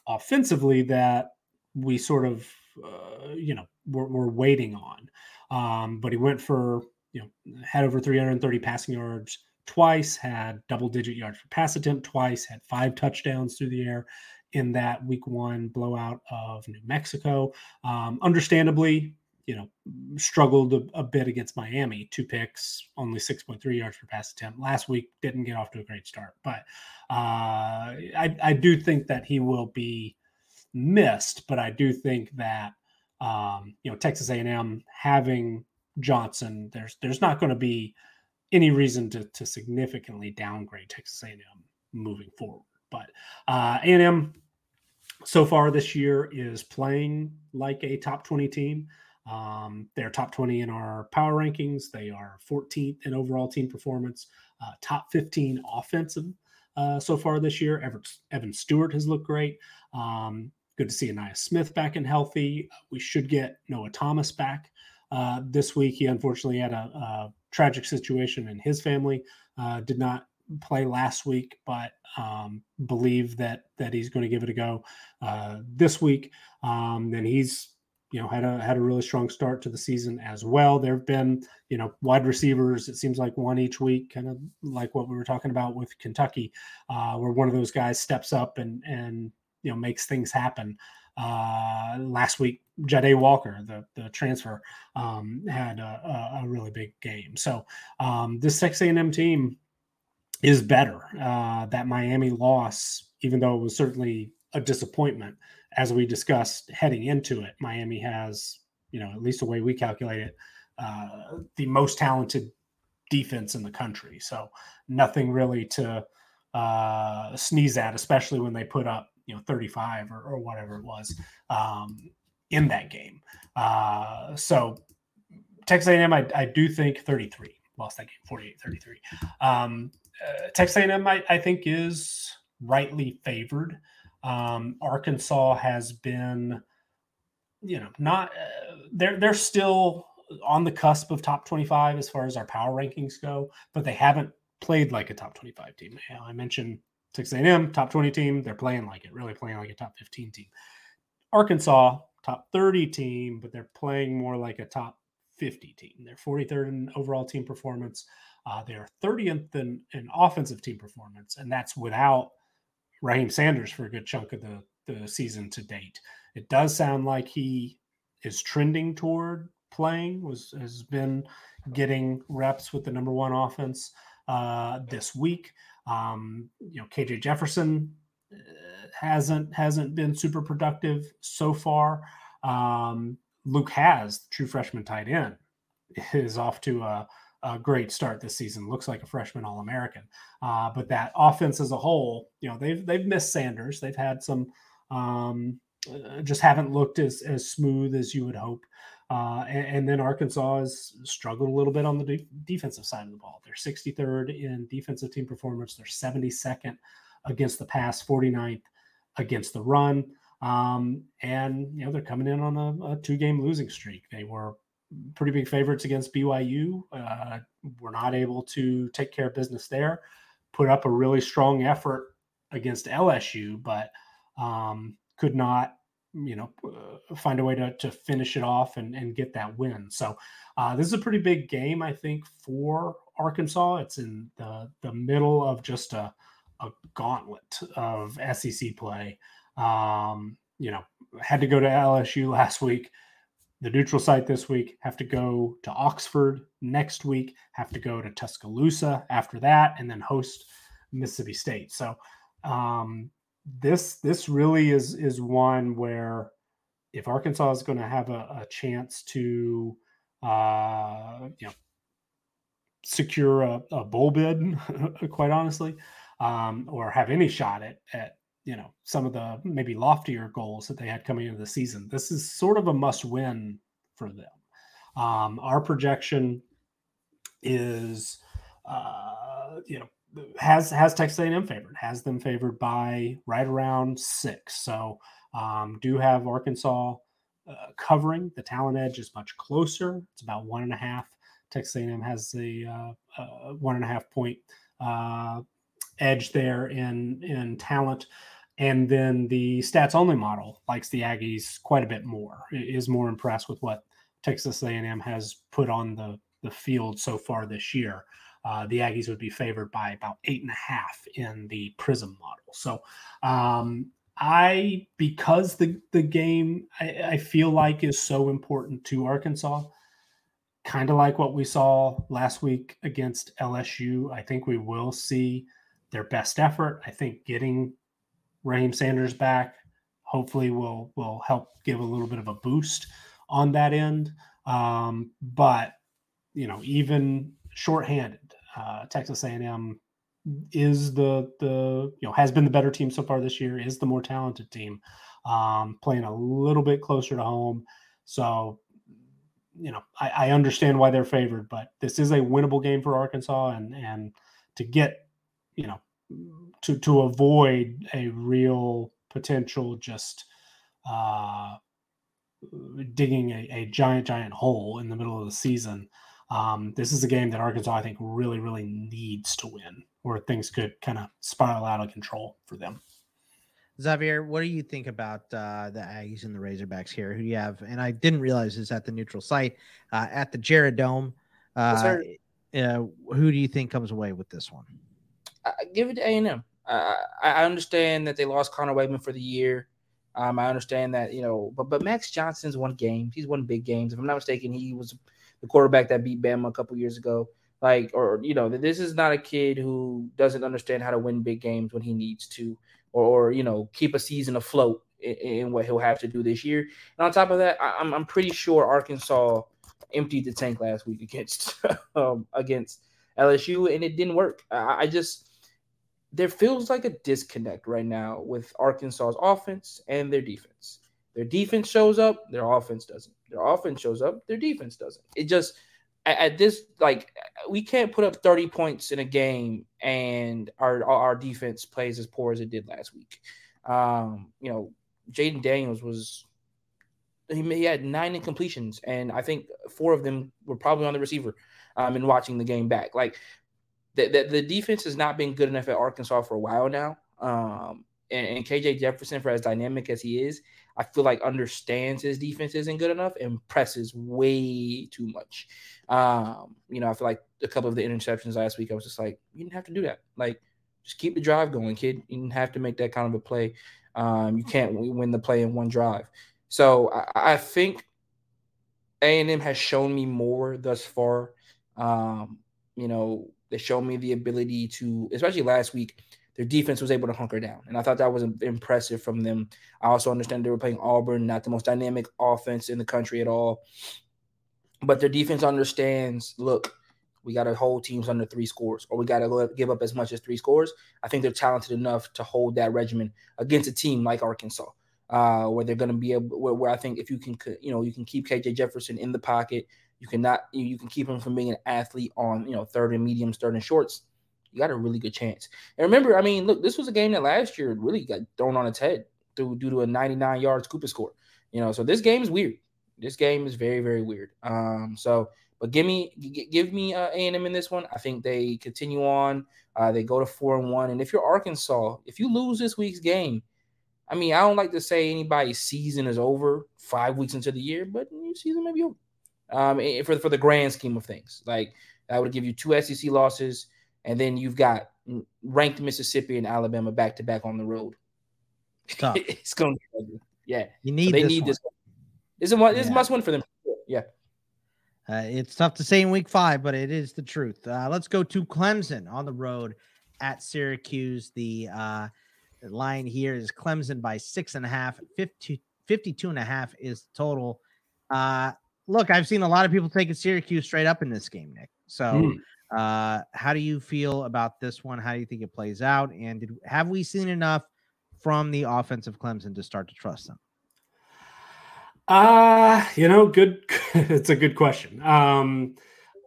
offensively that we sort of uh, you know we're, we're waiting on. Um, but he went for you know had over 330 passing yards twice, had double digit yards per pass attempt twice, had five touchdowns through the air in that week one blowout of New Mexico. Um, understandably, you know, struggled a, a, bit against Miami. Two picks, only 6.3 yards per pass attempt. Last week didn't get off to a great start, but uh, I, I do think that he will be missed. But I do think that um, you know Texas A&M having Johnson, there's there's not going to be any reason to to significantly downgrade Texas A&M moving forward. But uh, A&M so far this year is playing like a top 20 team. Um, they're top 20 in our power rankings. They are 14th in overall team performance, uh, top 15 offensive uh, so far this year. Evan, Evan Stewart has looked great. Um, good to see Ainias Smith back and healthy. We should get Noah Thomas back uh, this week. He unfortunately had a, a tragic situation in his family. Uh, did not play last week, but um, believe that that he's going to give it a go uh, this week. Um, and he's you know had a had a really strong start to the season as well. There have been you know wide receivers. It seems like one each week, kind of like what we were talking about with Kentucky, uh, where one of those guys steps up and and you know makes things happen. Uh, last week, Jahdae Walker, the the transfer, um, had a, a, really big game. So um, this Texas A&M team is better. Uh, that Miami loss, even though it was certainly a disappointment, as we discussed heading into it, Miami has, you know, at least the way we calculate it, uh, the most talented defense in the country. So nothing really to uh, sneeze at, especially when they put up, you know, 35 or, or whatever it was um, in that game. Uh, so Texas A&M, I, I do think 33 lost that game 48 33 um, uh, texas a&m I, I, think is rightly favored um, Arkansas has been, you know, not uh, they're they're still on the cusp of top 25 as far as our power rankings go, but they haven't played like a top 25 team. I mentioned Texas A&M top 20 team, they're playing like it, really playing like a top 15 team. Arkansas top 30 team, but they're playing more like a top 50 team. They're 43rd in overall team performance. Uh, they're 30th in, in offensive team performance, and that's without Raheim Sanders for a good chunk of the, the season to date. It does sound like he is trending toward playing, was has been getting reps with the number one offense uh, this week. Um, you know, KJ Jefferson uh, hasn't hasn't been super productive so far. Um, Luke Hasz true freshman tight end, is off to a a great start this season. Looks like a freshman All American. Uh, but that offense as a whole, you know, they've they've missed Sanders. They've had some um, uh, just haven't looked as as smooth as you would hope. Uh, and, and, then Arkansas has struggled a little bit on the de- defensive side of the ball. They're 63rd in defensive team performance. They're 72nd against the pass, 49th against the run. Um, and you know they're coming in on a, a two-game losing streak. They were pretty big favorites against BYU. Uh, were not able to take care of business there. Put up a really strong effort against LSU, but um, could not, you know, uh, find a way to, to finish it off and, and get that win. So uh, this is a pretty big game, I think, for Arkansas. It's in the the middle of just a a gauntlet of SEC play. Um, you know, had to go to LSU last week the neutral site this week, have to go to Oxford next week, have to go to Tuscaloosa after that, and then host Mississippi State. So um, this this really is is one where if Arkansas is going to have a, a chance to uh, you know secure a, a bowl bid, quite honestly, um, or have any shot at at you know some of the maybe loftier goals that they had coming into the season. This is sort of a must win for them. Um, our projection is, uh, you know, has has Texas A&M favored, has them favored by right around six. So um, do have Arkansas uh, covering. The talent edge is much closer. It's about one and a half. Texas A&M has the uh, uh, one and a half point uh, edge there in in talent And then the stats only model likes the Aggies quite a bit more. It is more impressed with what Texas A&M has put on the, the field so far this year. Uh, the Aggies would be favored by about eight and a half in the Prism model. So um, I, because the the game I, I feel like is so important to Arkansas, kind of like what we saw last week against LSU. I think we will see their best effort. I think getting Raheim Sanders back hopefully will will help give a little bit of a boost on that end. Um, but you know, even shorthanded, uh, Texas A&M is the the you know has been the better team so far this year. Is the more talented team, um, playing a little bit closer to home. So you know, I, I understand why they're favored, but this is a winnable game for Arkansas, and and to get you know to to avoid a real potential just uh, digging a, a, giant giant hole in the middle of the season. Um, this is a game that Arkansas I think really really needs to win, or things could kind of spiral out of control for them. Xavier, what do you think about uh, the Aggies and the Razorbacks here? Who do you have? And I didn't realize is at the neutral site uh, at the Jerry Dome. Uh, uh, who do you think comes away with this one? I give it to A and M. I understand that they lost Connor Weigman for the year. Um, I understand that you know, but but Max Johnson's won games. He's won big games. If I'm not mistaken, he was the quarterback that beat Bama a couple years ago. Like, or you know, this is not a kid who doesn't understand how to win big games when he needs to, or, or you know, keep a season afloat in, in, what he'll have to do this year. And on top of that, I, I'm I'm pretty sure Arkansas emptied the tank last week against um, against LSU, and it didn't work. I, I just there feels like a disconnect right now with Arkansas's offense and their defense. Their defense shows up, their offense doesn't. Their offense shows up, their defense doesn't. It just at, this like we can't put up 30 points in a game and our our defense plays as poor as it did last week. Um, you know, Jayden Daniels was he, he had nine incompletions, and I think four of them were probably on the receiver. Um, and watching the game back, like the, the, the defense has not been good enough at Arkansas for a while now. Um, and, and, KJ Jefferson, for as dynamic as he is, I feel like understands his defense isn't good enough and presses way too much. Um, you know, I feel like a couple of the interceptions last week, I was just like, you didn't have to do that. Like, just keep the drive going, kid. You didn't have to make that kind of a play. Um, you can't win the play in one drive. So I, I think A&M has shown me more thus far. Um, you know, they showed me the ability to, especially last week, their defense was able to hunker down. And I thought that was impressive from them. I also understand they were playing Auburn, not the most dynamic offense in the country at all. But their defense understands look, we got to hold teams under three scores, or we got to give up as much as three scores. I think they're talented enough to hold that regimen against a team like Arkansas, uh, where they're going to be able, where, where I think if you can, you know, you can keep KJ Jefferson in the pocket, you cannot you can keep him from being an athlete on you know third and mediums, third and shorts. You got a really good chance. And remember, I mean, look, this was a game that last year really got thrown on its head through due to a 99 yards Cooper score. You know, so this game is weird. This game is very very weird. Um, so but give me give me uh, A&M in this one. I think they continue on. Uh, they go to four and one. And if you're Arkansas, if you lose this week's game, I mean, I don't like to say anybody's season is over five weeks into the year, but your season may be over um, for for the grand scheme of things. Like that would give you two SEC losses, and then you've got ranked Mississippi and Alabama back to back on the road. it's going to be yeah. You need so they this need one. this. This is a, this yeah. must win for them. Yeah. Uh, it's tough to say in week five, but it is the truth. Uh, let's go to Clemson on the road at Syracuse. The uh, line here is Clemson by six and a half. 50, 52 and a half is total. Uh, look, I've seen a lot of people taking Syracuse straight up in this game, Nick. So, mm. Uh, how do you feel about this one? How do you think it plays out? And did, have we seen enough from the offensive Clemson to start to trust them? Uh, you know, good. it's a good question. Um,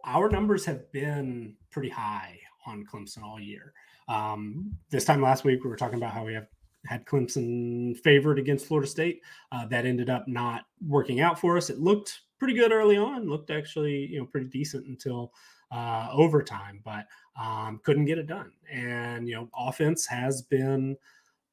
our numbers have been pretty high on Clemson all year. Um, this time last week, we were talking about how we have had Clemson favored against Florida State. Uh, that ended up not working out for us. It looked pretty good early on. Looked actually, you know, pretty decent until uh, overtime, but um, couldn't get it done. And you know, offense has been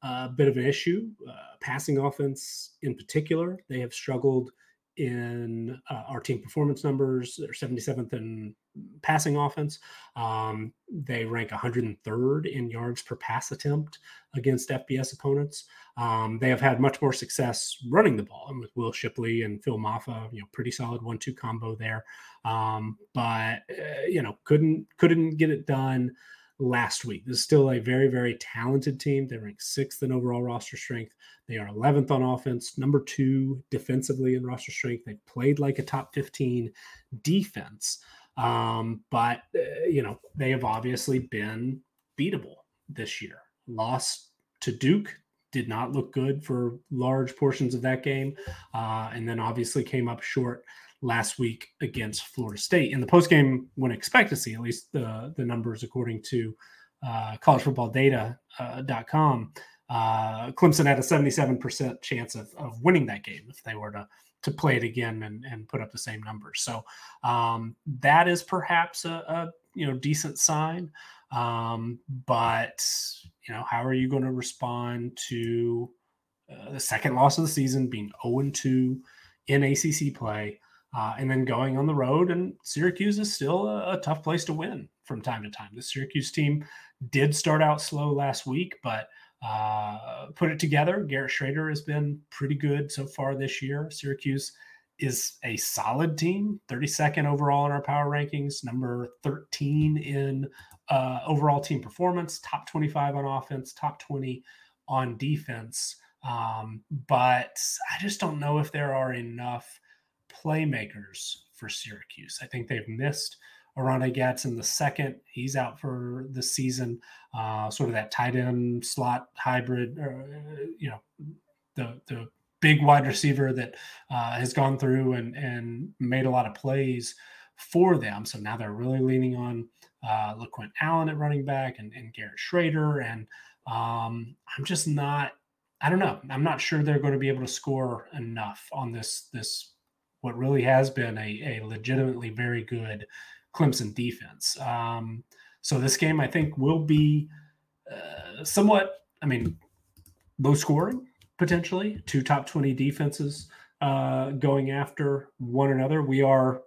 a bit of an issue. Uh, passing offense, in particular, they have struggled in uh, our team performance numbers. They're 77th in passing offense. Um, they rank 103rd in yards per pass attempt against FBS opponents. Um, they have had much more success running the ball, and with Will Shipley and Phil Mafah, you know, pretty solid one-two combo there. Um, but uh, you know, couldn't couldn't get it done last week. This is still a very, very talented team. They rank sixth in overall roster strength. They are 11th on offense, number two defensively in roster strength. They played like a top 15 defense. Um, but, uh, you know, they have obviously been beatable this year. Lost to Duke, did not look good for large portions of that game. Uh, and then obviously came up short last week against Florida State. In the postgame to see, at least the, the numbers according to uh, collegefootballdata.com, uh, uh, Clemson had a 77% chance of, of winning that game if they were to to play it again and, and put up the same numbers. So um, that is perhaps a, a, you know decent sign. Um, but you know, how are you going to respond to uh, the second loss of the season, being 0 2 in ACC play? Uh, and then going on the road. And Syracuse is still a, a, tough place to win from time to time. The Syracuse team did start out slow last week, but uh, put it together. Garrett Shrader has been pretty good so far this year. Syracuse is a solid team, 32nd overall in our power rankings, number 13 in uh, overall team performance, top 25 on offense, top 20 on defense. Um, but I just don't know if there are enough playmakers for Syracuse. I think they've missed Oronde Gadsden the second. He's out for the season. Uh, sort of that tight end slot hybrid, uh, you know, the the big wide receiver that uh, has gone through and and made a lot of plays for them. So now they're really leaning on uh, LeQuint Allen at running back and, and Garrett Shrader. And um, I'm just not. I don't know. I'm not sure they're going to be able to score enough on this this what really has been a, a legitimately very good Clemson defense. Um, so this game, I think, will be uh, somewhat, I mean, low scoring potentially. Two top 20 defenses uh, going after one another. We are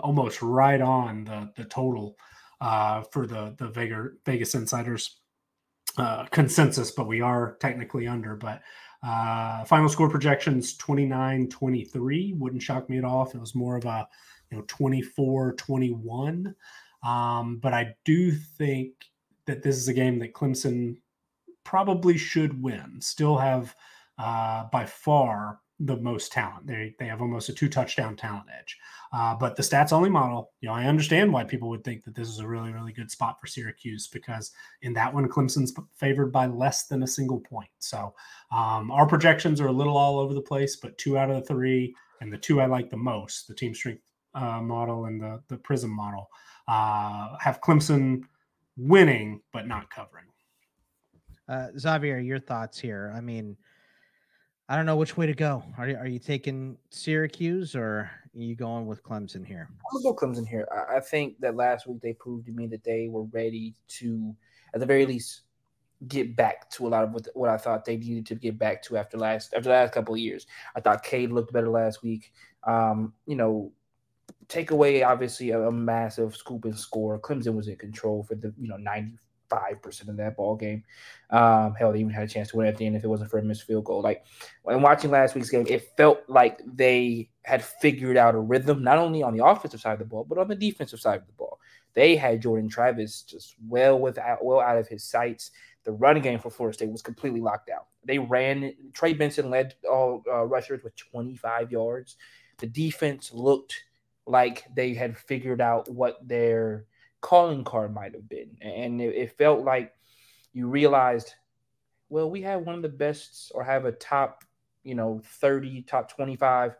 almost right on the, the total uh, for the, the Vegas, Insiders uh, consensus, but we are technically under. But uh, final score projections 29 23. Wouldn't shock me at all if it was more of a you know 24 21. Um, but I do think that this is a game that Clemson probably should win. Still have uh, by far the most talent. They they have almost a two touchdown talent edge. Uh, but the stats only model, you know, I understand why people would think that this is a really really good spot for Syracuse because in that one Clemson's favored by less than a single point. So um, our projections are a little all over the place, but two out of the three and the two I like the most, the team strength uh, model and the the Prism model, uh, have Clemson winning but not covering. Uh, Xavier, your thoughts here? I mean I don't know which way to go. Are you, are you taking Syracuse or are you going with Clemson here? I'm gonna go Clemson here. I, I think that last week they proved to me that they were ready to, at the very least, get back to a lot of what, what I thought they needed to get back to after last after the last couple of years. I thought Cade looked better last week. Um, you know, take away obviously a, a, massive scoop and score. Clemson was in control for the you know ninety five percent of that ball game. Um, hell, they even had a chance to win at the end if it wasn't for a missed field goal. Like when watching last week's game, it felt like they had figured out a rhythm not only on the offensive side of the ball but on the defensive side of the ball. They had Jordan Travis just well without well out of his sights. The running game for Florida State was completely locked out. They ran. Trey Benson led all uh, rushers with 25 yards. The defense looked like they had figured out what their calling card might have been. And it, it felt like you realized, well, we have one of the best or have a top, you know, 30, top 25,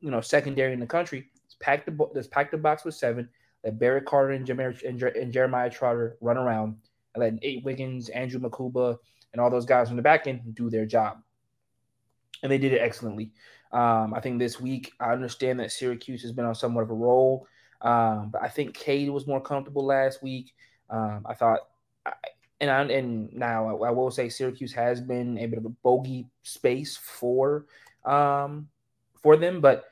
you know, secondary in the country. Let's pack the, let's pack the box with seven. Let Barrett Carter and, and, and Jeremiah Trotter run around and let Nate Wiggins, Andrew Mukuba, and all those guys on the back end do their job. And they did it excellently. Um, I think this week, I understand that Syracuse has been on somewhat of a roll. Um, but I think Cade was more comfortable last week. Um, I thought, I, and I, and now I, I, will say Syracuse has been a bit of a bogey space for um for them, but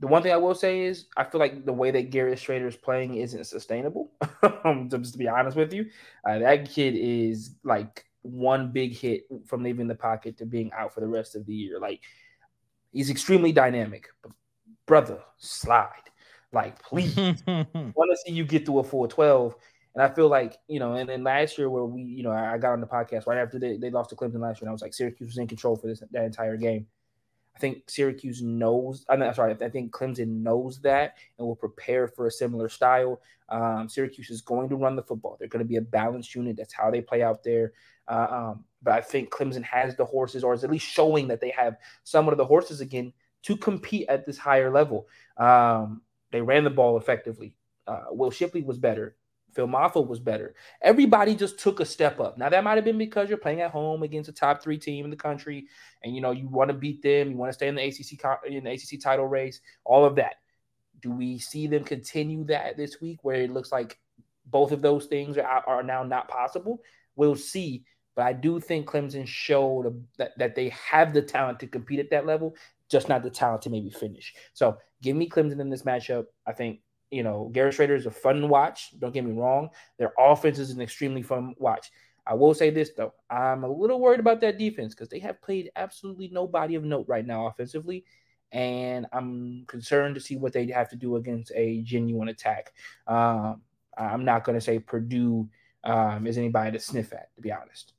the one thing I will say is I feel like the way that Garrett Shrader is playing isn't sustainable. just to be honest with you, uh, that kid is like one big hit from leaving the pocket to being out for the rest of the year. Like he's extremely dynamic, but brother, slide. Like, please, want to see you get through a 412. And I feel like, you know, and then last year where we, you know, I got on the podcast right after they, they lost to Clemson last year, and I was like, Syracuse was in control for this that entire game. I think Syracuse knows. I'm not sorry. I think Clemson knows that and will prepare for a similar style. Um, Syracuse is going to run the football. They're going to be a balanced unit. That's how they play out there. Uh, um, but I think Clemson has the horses, or is at least showing that they have some of the horses again to compete at this higher level. Um, they ran the ball effectively. Uh, Will Shipley was better. Phil Mafah was better. Everybody just took a step up. Now that might have been because you're playing at home against a top three team in the country, and you know you want to beat them. You want to stay in the ACC in the ACC title race. All of that. Do we see them continue that this week, where it looks like both of those things are, are now not possible? We'll see. But I do think Clemson showed that, that they have the talent to compete at that level, just not the talent to maybe finish. So give me Clemson in this matchup. I think you know, Garrett Shrader is a fun watch. Don't get me wrong. Their offense is an extremely fun watch. I will say this though, I'm a little worried about that defense because they have played absolutely nobody of note right now offensively, and I'm concerned to see what they have to do against a genuine attack. Um, I'm not going to say Purdue um, is anybody to sniff at, to be honest.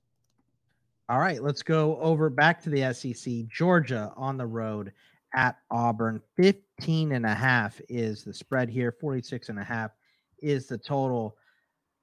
All right, let's go over back to the SEC. Georgia on the road at Auburn. 15 and a half is the spread here. 46 and a half is the total.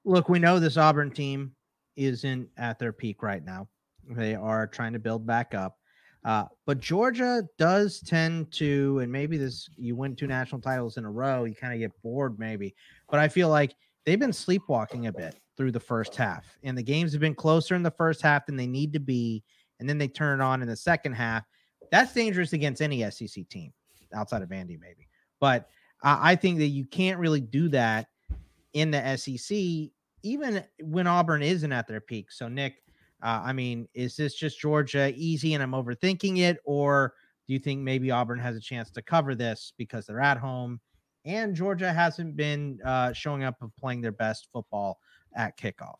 Look, we know this Auburn team isn't at their peak right now. They are trying to build back up. Uh, but Georgia does tend to, and maybe this you win two national titles in a row, you kind of get bored, maybe. But I feel like they've been sleepwalking a bit through the first half, and the games have been closer in the first half than they need to be, and then they turn it on in the second half, that's dangerous against any SEC team outside of Vandy, maybe. But I think that you can't really do that in the SEC, even when Auburn isn't at their peak. So, Nick, uh, I mean, is this just Georgia easy and I'm overthinking it? Or do you think maybe Auburn has a chance to cover this because they're at home and Georgia hasn't been uh, showing up of playing their best football at kickoff?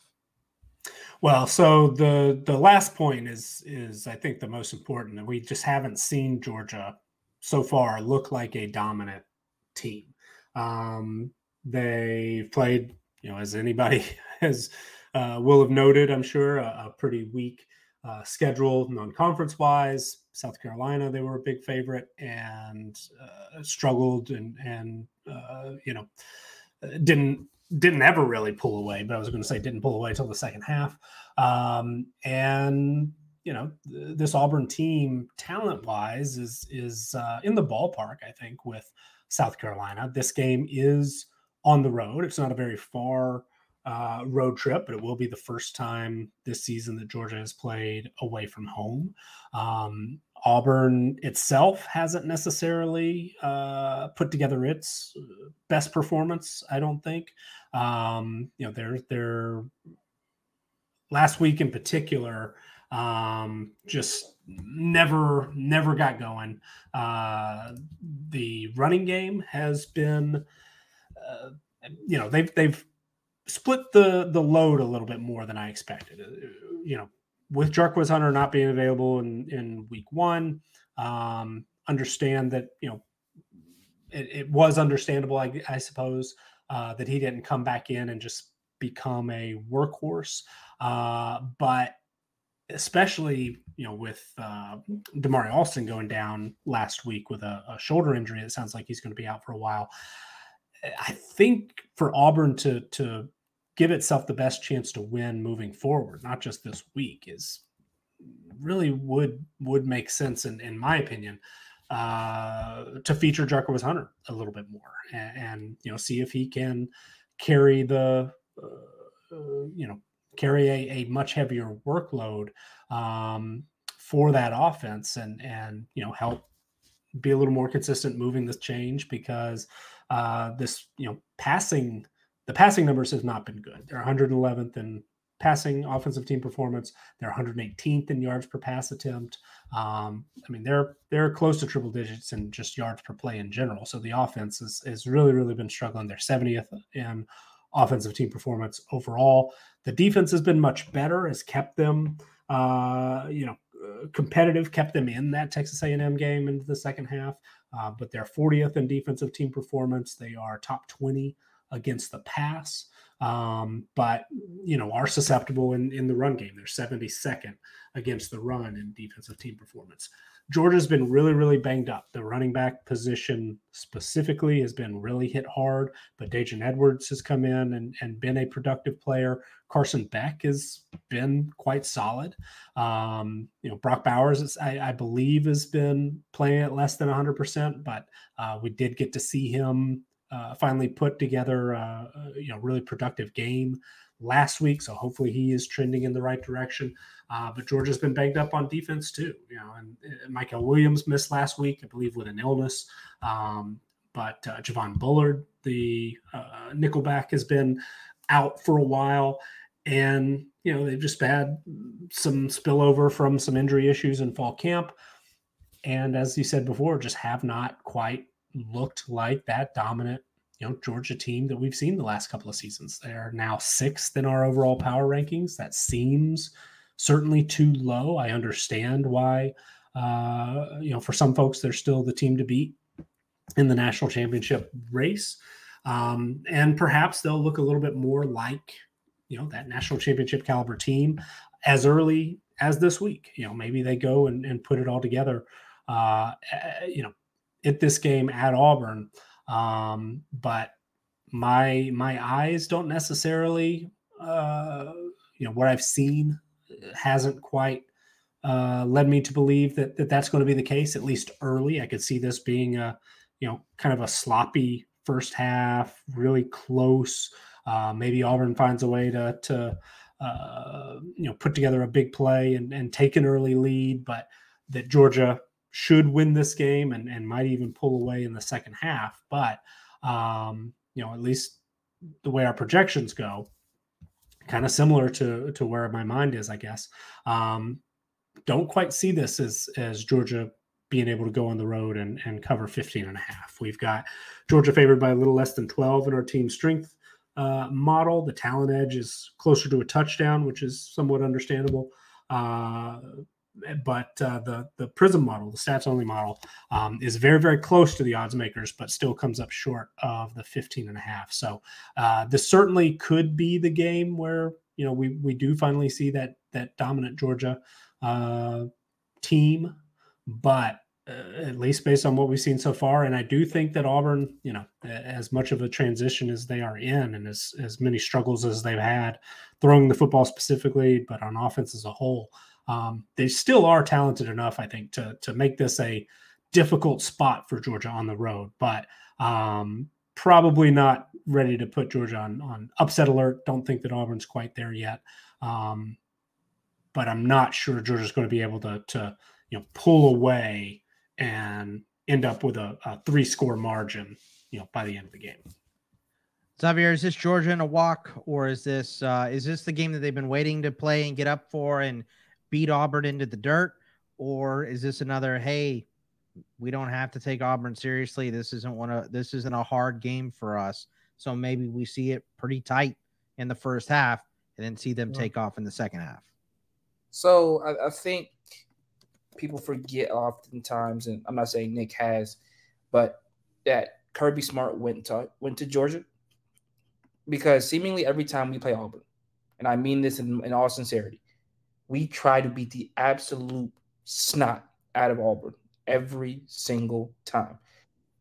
Well, so the the last point is is I think the most important that we just haven't seen Georgia so far look like a dominant team. Um, they played, you know, as anybody has uh, will have noted, I'm sure, a, a pretty weak uh, schedule non-conference wise. South Carolina, they were a big favorite and uh, struggled and and uh, you know didn't didn't ever really pull away, but I was going to say didn't pull away until the second half. Um, and you know, th- this Auburn team, talent wise, is is uh, in the ballpark. I think with South Carolina, this game is on the road. It's not a very far uh, road trip, but it will be the first time this season that Georgia has played away from home. Um, Auburn itself hasn't necessarily uh, put together its best performance. I don't think. Um, you know, their their last week in particular um, just never never got going. Uh, the running game has been, uh, you know, they've they've split the the load a little bit more than I expected. Uh, you know, with Jarquez Hunter not being available in in week one, um, understand that you know it, it was understandable, I, I suppose, uh, that he didn't come back in and just become a workhorse. Uh, but especially you know with uh, Alston going down last week with a, a shoulder injury, it sounds like he's going to be out for a while. I think for Auburn to to give itself the best chance to win moving forward, not just this week, is really would would make sense in, in my opinion uh, to feature Jarquez Hunter a little bit more and, and, you know see if he can carry the uh, uh, you know carry a, a much heavier workload um, for that offense and and you know help be a little more consistent moving this change because uh, this you know passing the passing numbers has not been good. They're 111th in passing offensive team performance. They're 118th in yards per pass attempt. Um, I mean, they're they're close to triple digits in just yards per play in general. So the offense has has really really been struggling. They're 70th in offensive team performance overall. The defense has been much better. Has kept them, uh, you know, uh, competitive. Kept them in that Texas A&M game into the second half. Uh, but they're 40th in defensive team performance. They are top 20 against the pass um, but you know are susceptible in, in the run game. They're 72nd against the run in defensive team performance. Georgia's been really, really banged up. The running back position specifically has been really hit hard, but Daijun Edwards has come in and, and been a productive player. Carson Beck has been quite solid. Um, you know, Brock Bowers, is, I, I, believe, has been playing at less than 100%, but uh, we did get to see him uh, finally put together uh, you know really productive game last week. So hopefully he is trending in the right direction. Uh, but Georgia's been banged up on defense too. You know, and, and Mykel Williams missed last week, I believe, with an illness. Um, but uh, Javon Bullard, the uh, nickelback, has been out for a while, and you know they've just had some spillover from some injury issues in fall camp. And as you said before, just have not quite looked like that dominant, you know, Georgia team that we've seen the last couple of seasons. They're now sixth in our overall power rankings. That seems certainly too low. I understand why. Uh, you know, for some folks, they're still the team to beat in the national championship race. Um, and perhaps they'll look a little bit more like, you know, that national championship caliber team as early as this week. You know, maybe they go and, and put it all together, uh, eh, you know, at this game at Auburn. Um, but my my eyes don't necessarily, uh, you know, what I've seen hasn't quite uh, led me to believe that, that that's going to be the case at least early. I could see this being a, you know, kind of a sloppy first half, really close. Uh, maybe Auburn finds a way to to uh, you know put together a big play and, and take an early lead, but that Georgia should win this game and, and might even pull away in the second half. But, um, you know, at least the way our projections go, kind of similar to, to where my mind is, I guess. Um, don't quite see this as, as Georgia being able to go on the road and, and cover 15 and a half. We've got Georgia favored by a little less than 12 in our team strength uh, model. The talent edge is closer to a touchdown, which is somewhat understandable. Uh, but uh, the the prism model, the stats only model, um, is very very close to the odds makers, but still comes up short of the 15 and a half. So uh, this certainly could be the game where you know we we do finally see that that dominant Georgia uh, team, but uh, at least based on what we've seen so far, and I do think that Auburn, you know, as much of a transition as they are in, and as as many struggles as they've had throwing the football specifically, but on offense as a whole um, they still are talented enough, I think, to to make this a difficult spot for Georgia on the road, but um, probably not ready to put Georgia on on upset alert. Don't think that Auburn's quite there yet, um, but I'm not sure Georgia's going to be able to to you know pull away and end up with a, a three score margin, you know, by the end of the game. Xavier, is this Georgia in a walk, or is this uh, is this the game that they've been waiting to play and get up for and beat Auburn into the dirt? Or is this another, hey, we don't have to take Auburn seriously. This isn't one of this isn't a hard game for us. So maybe we see it pretty tight in the first half and then see them yeah. take off in the second half. So I, I, think people forget oftentimes, and I'm not saying Nick has, but that Kirby Smart went to went to Georgia because seemingly every time we play Auburn, and I mean this in, in all sincerity, we try to beat the absolute snot out of Auburn every single time.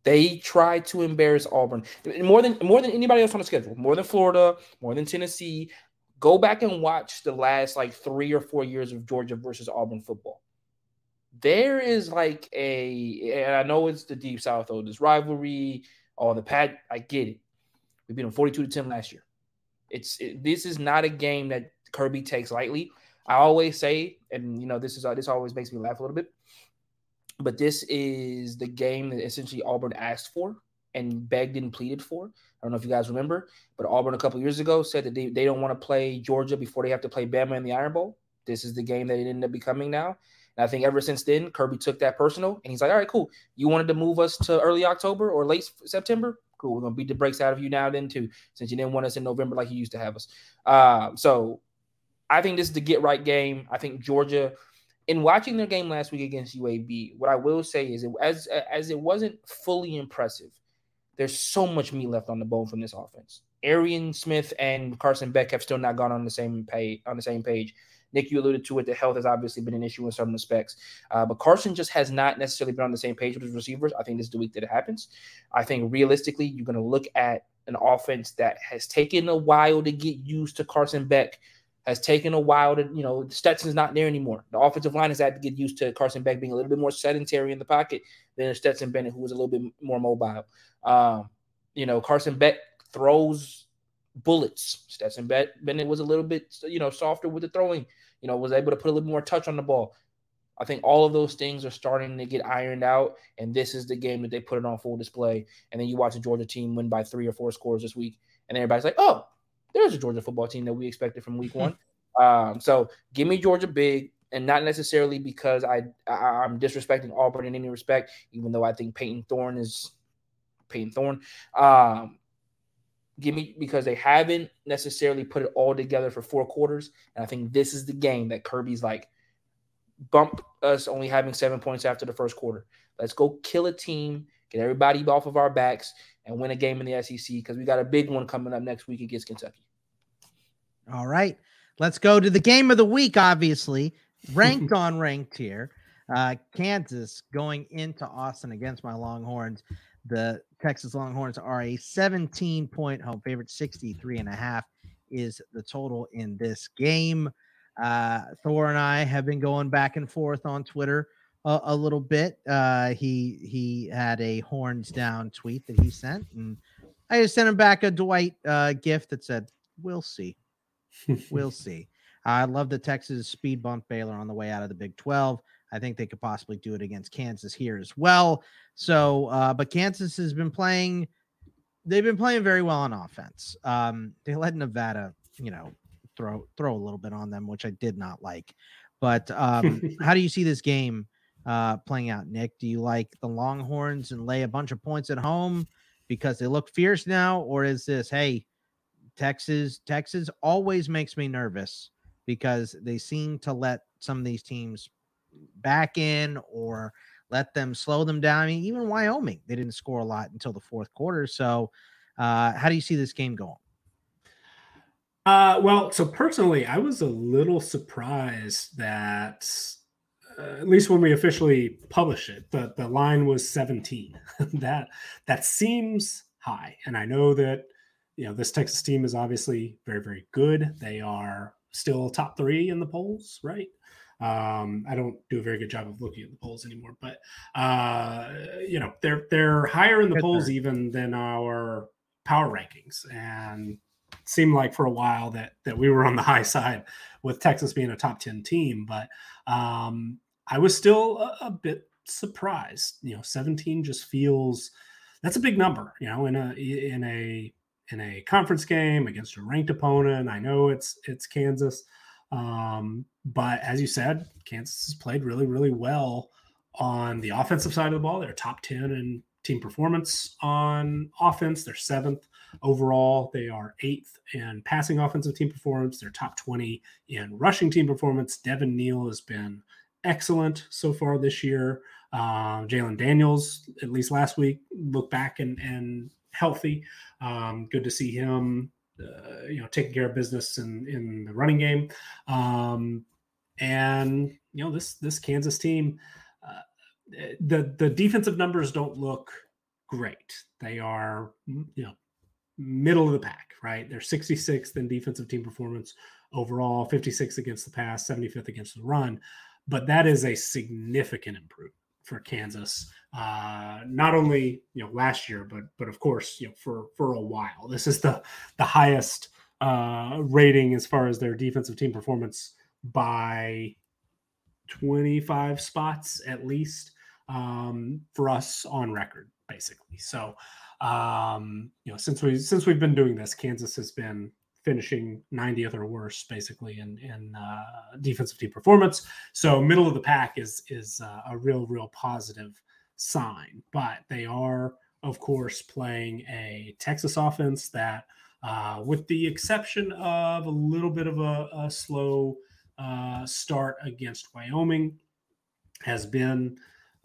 They try to embarrass Auburn more than more than anybody else on the schedule, more than Florida, more than Tennessee. Go back and watch the last like three or four years of Georgia versus Auburn football. There is like a, and I know it's the deep south though, this rivalry, all the pad. I get it. We beat them 42 to 10 last year. It's it, this is not a game that Kirby takes lightly. I always say, and you know, this is this always makes me laugh a little bit, but this is the game that essentially Auburn asked for and begged and pleaded for. I don't know if you guys remember, but Auburn a couple years ago said that they, they don't want to play Georgia before they have to play Bama in the Iron Bowl. This is the game that it ended up becoming now. And I think ever since then, Kirby took that personal and he's like, all right, cool. You wanted to move us to early October or late September? Cool. We're going to beat the brakes out of you now, then, too, since you didn't want us in November like you used to have us. Uh, so I think this is the get right game. I think Georgia, in watching their game last week against UAB, what I will say is, it, as as it wasn't fully impressive, there's so much meat left on the bone from this offense. Arian Smith and Carson Beck have still not gone on the same page. On the same page, Nick, you alluded to it. The health has obviously been an issue in some respects, uh, but Carson just has not necessarily been on the same page with his receivers. I think this is the week that it happens. I think realistically, you're going to look at an offense that has taken a while to get used to Carson Beck. Has taken a while to, you know, Stetson's not there anymore. The offensive line has had to get used to Carson Beck being a little bit more sedentary in the pocket than Stetson Bennett, who was a little bit more mobile. Um, you know, Carson Beck throws bullets. Stetson Bennett was a little bit, you know, softer with the throwing you know, was able to put a little more touch on the ball. I think all of those things are starting to get ironed out, and this is the game that they put it on full display. And then you watch a Georgia team win by three or four scores this week, and everybody's like, "Oh, there's a Georgia football team that we expected from week one." um, so give me Georgia big, and not necessarily because I, I am disrespecting Auburn in any respect, even though I think Payton Thorne is Payton Thorne. Um, Give me because they haven't necessarily put it all together for four quarters. And I think this is the game that Kirby's like, bump us only having seven points after the first quarter. Let's go kill a team, get everybody off of our backs, and win a game in the SEC because we got a big one coming up next week against Kentucky. All right. Let's go to the game of the week, obviously. Ranked on ranked here. Uh, Kansas going into Austin against my Longhorns. The Texas Longhorns are a 17 point home favorite, 63 and a half is the total in this game. Uh, Thor and I have been going back and forth on Twitter a, a little bit. Uh, he he had a horns down tweet that he sent, and I just sent him back a Dwight uh, gift that said, "We'll see, we'll see." I love the Texas speed bump Baylor on the way out of the Big 12. I think they could possibly do it against Kansas here as well. So, uh, but Kansas has been playing, they've been playing very well on offense. Um, they let Nevada, you know, throw throw a little bit on them, which I did not like. But um, how do you see this game uh, playing out, Nick? Do you like the Longhorns and lay a bunch of points at home because they look fierce now, or is this hey, Texas Texas always makes me nervous because they seem to let some of these teams back in or let them slow them down. I mean, even Wyoming, they didn't score a lot until the fourth quarter. So, uh, how do you see this game going? Uh, well, so personally, I was a little surprised that uh, at least when we officially publish it, the, the line was 17. that that seems high, and I know that you know this Texas team is obviously very very good. They are still top three in the polls, right? Um, I don't do a very good job of looking at the polls anymore, but uh, you know they're they're higher in the polls even than our power rankings, and seemed like for a while that that we were on the high side with Texas being a top ten team, but um, I was still a, a bit surprised. You know, seventeen just feels that's a big number. You know, in a in a in a conference game against a ranked opponent. I know it's it's Kansas. Um, but as you said, Kansas has played really, really well on the offensive side of the ball. They're top 10 in team performance on offense. They're seventh overall. They are eighth in passing offensive team performance. They're top 20 in rushing team performance. Devin Neal has been excellent so far this year. Uh, Jalon Daniels, at least last week, looked back and, and healthy. Um, good to see him uh, you know taking care of business in in the running game um, and you know this this kansas team uh, the the defensive numbers don't look great they are you know middle of the pack right they're 66th in defensive team performance overall 56 against the pass 75th against the run but that is a significant improvement for Kansas, uh, not only you know last year, but but of course you know for for a while. This is the the highest uh, rating as far as their defensive team performance by 25 spots at least. um, for us on record, basically. So, um, you know, since we since we've been doing this, Kansas has been finishing 90th or worse, basically in in uh, defensive team performance. So, middle of the pack is is uh, a real real positive sign. But they are, of course, playing a Texas offense that. Uh, with the exception of a little bit of a, a slow uh, start against Wyoming, has been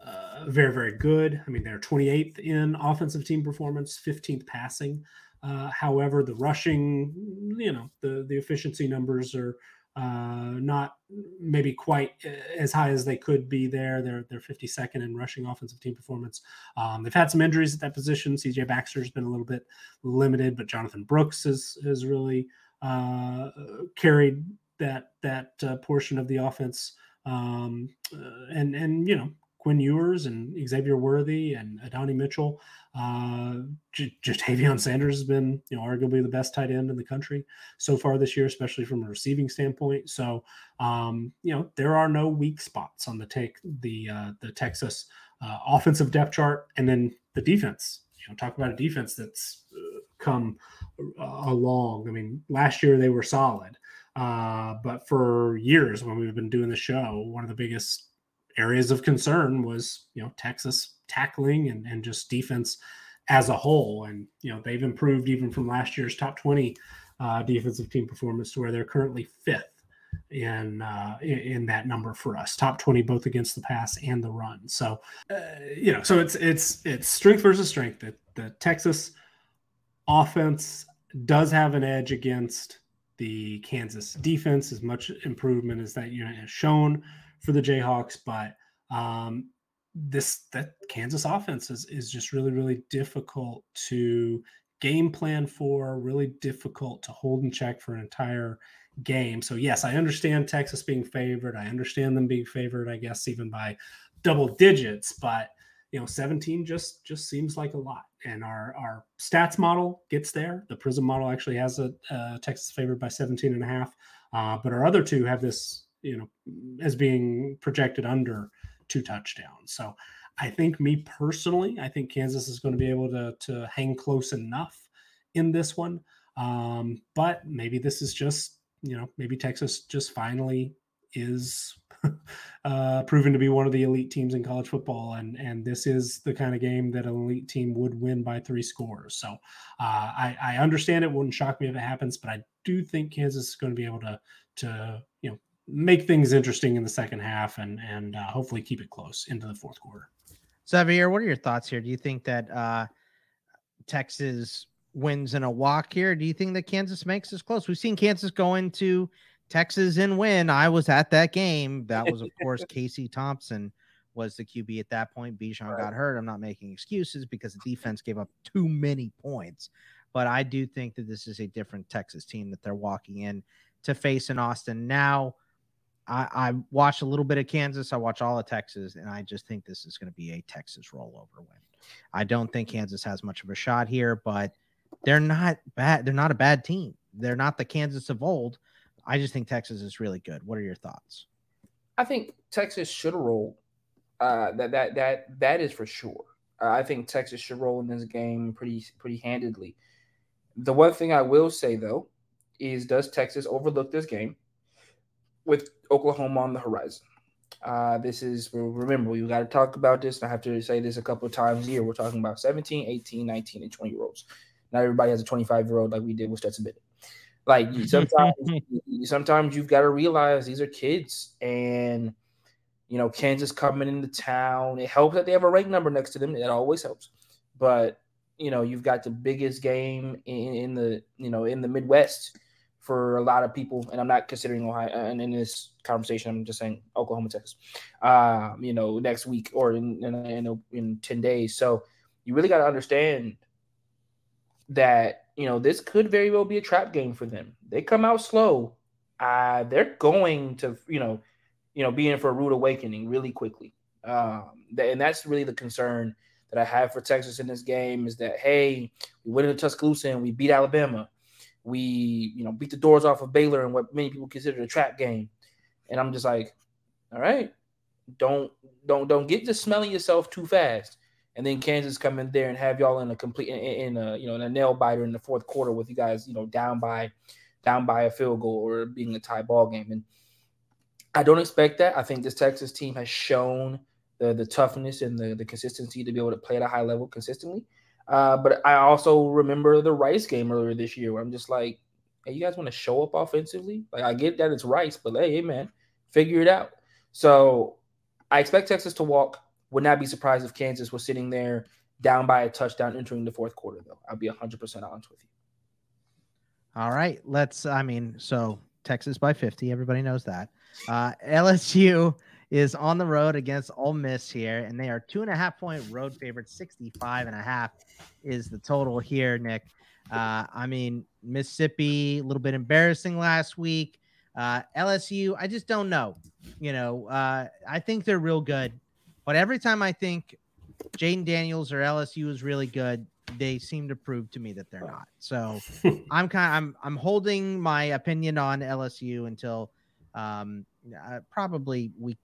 uh, very, very good. I mean, they're 28th in offensive team performance, 15th passing. Uh, however, the rushing, you know, the the efficiency numbers are uh, not maybe quite uh, as high as they could be there. They're they're 52nd in rushing offensive team performance. Um, they've had some injuries at that position. CJ Baxter's been a little bit limited, but Jonathan Brooks has has really uh, carried that that uh, portion of the offense. Um, uh, and and you know Quinn Ewers and Xavier Worthy and Adonai Mitchell. Uh, J- Ja'Tavion Sanders has been, you know, arguably the best tight end in the country so far this year, especially from a receiving standpoint. So, um, you know, there are no weak spots on the take the uh, the Texas uh, offensive depth chart, and then the defense. You know, talk about a defense that's uh, come uh, along. I mean, last year they were solid, uh, but for years when we've been doing the show, one of the biggest areas of concern was you know Texas tackling and, and just defense as a whole. And you know they've improved even from last year's top 20 uh, defensive team performance to where they're currently fifth in, uh, in, that number for us, top 20 both against the pass and the run. So uh, you know, so it's it's it's strength versus strength. That the Texas offense does have an edge against the Kansas defense. As much improvement as that unit has shown for the Jayhawks, but um, this that Kansas offense is, is just really really difficult to game plan for, really difficult to hold in check for an entire game. So yes, I understand Texas being favored. I understand them being favored, I guess even by double digits, but you know 17 just just seems like a lot and our our stats model gets there the prism model actually has a uh, texas favored by 17 and a half uh, but our other two have this you know, as being projected under two touchdowns. So I think me personally, I think Kansas is going to be able to to hang close enough in this one. Um, but maybe this is just, you know, maybe Texas just finally is uh, proven to be one of the elite teams in college football, and and this is the kind of game that an elite team would win by three scores. So uh, I, I understand it wouldn't shock me if it happens, but I do think Kansas is going to be able to to make things interesting in the second half and and uh, hopefully keep it close into the fourth quarter. Xavier, what are your thoughts here? Do you think that uh, Texas wins in a walk here? Do you think that Kansas makes this close? We've seen Kansas go into Texas and win. I was at that game. That was, of course, Casey Thompson was the QB at that point. Bijan right. got hurt. I'm not making excuses because the defense gave up too many points. But I do think that this is a different Texas team that they're walking in to face in Austin. Now, I, I watched a little bit of Kansas. I watch all of Texas, and I just think this is going to be a Texas rollover win. I don't think Kansas has much of a shot here, but they're not bad. They're not a bad team. They're not the Kansas of old. I just think Texas is really good. What are your thoughts? I think Texas should roll. Uh, that that that that is for sure. Uh, I think Texas should roll in this game pretty pretty handedly. The one thing I will say though is, does Texas overlook this game? with Oklahoma on the horizon. Uh, this is remember we got to talk about this. I have to say this a couple of times a year. We're talking about 17, 18, 19, and 20 year olds. Not everybody has a 25 year old like we did with Stetson Bennett. Like sometimes, sometimes you've got to realize these are kids, and you know Kansas coming into town. It helps that they have a rank number next to them. It always helps, but you know you've got the biggest game in, in the you know in the Midwest for a lot of people, and I'm not considering Ohio. And in this conversation, I'm just saying Oklahoma, Texas. Um, you know, next week or in in, in, in ten days. So you really got to understand that you know this could very well be a trap game for them. They come out slow. Uh, they're going to you know, you know, be in for a rude awakening really quickly. Um, and that's really the concern that I have for Texas in this game is that hey, we went into Tuscaloosa and we beat Alabama we, you know, beat the doors off of Baylor in what many people consider a trap game. And I'm just like, all right, Don't don't don't get to smelling yourself too fast, and then Kansas come in there and have y'all in a complete in, in a you know in a nail biter in the fourth quarter with you guys you know down by down by a field goal or being a tie ball game. And I don't expect that. I think this Texas team has shown the the toughness and the the consistency to be able to play at a high level consistently. Uh, but I also remember the Rice game earlier this year where I'm just like, hey, you guys want to show up offensively? Like I get that it's Rice, but hey, man, figure it out. So I expect Texas to walk. Would not be surprised if Kansas was sitting there down by a touchdown entering the fourth quarter, though. I'll be 100% honest with you. All right. Let's, I mean, so Texas by 50. Everybody knows that. Uh, LSU is on the road against Ole Miss here, and they are two and a half point road favorites. 65 and a half is the total here, Nick. Uh, I mean, Mississippi, a little bit embarrassing last week. Uh, LSU, I just don't know. You know, uh, I think they're real good, but every time I think Jayden Daniels or LSU is really good, they seem to prove to me that they're not. So I'm kind of I'm I'm holding my opinion on LSU until um, uh, probably week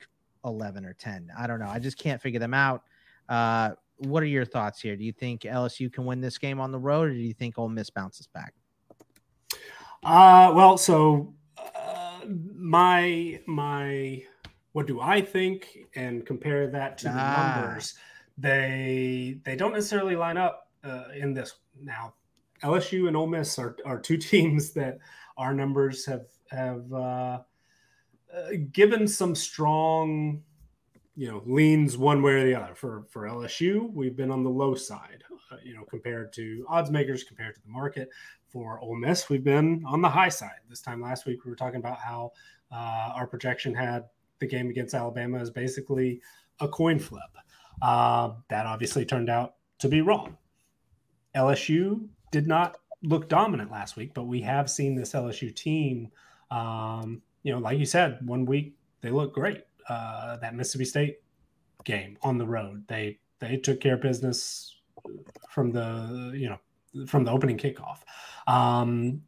11 or 10. I don't know. I just can't figure them out. Uh, what are your thoughts here? Do you think LSU can win this game on the road, or do you think Ole Miss bounces back? Uh, well, so my my what do I think and compare that to the ah. numbers, they they don't necessarily line up uh, in this now. LSU and Ole Miss are, are two teams that our numbers have have uh, given some strong, you know, leans one way or the other. For for LSU, we've been on the low side, uh, you know, compared to odds makers, compared to the market for Ole Miss, we've been on the high side. This time last week, we were talking about how uh, our projection had the game against Alabama as basically a coin flip. Uh, that obviously turned out to be wrong. LSU did not look dominant last week, but we have seen this LSU team. Um, you know, like you said, one week they look great. Uh, that Mississippi State game on the road, they they took care of business from the you know from the opening kickoff. Um,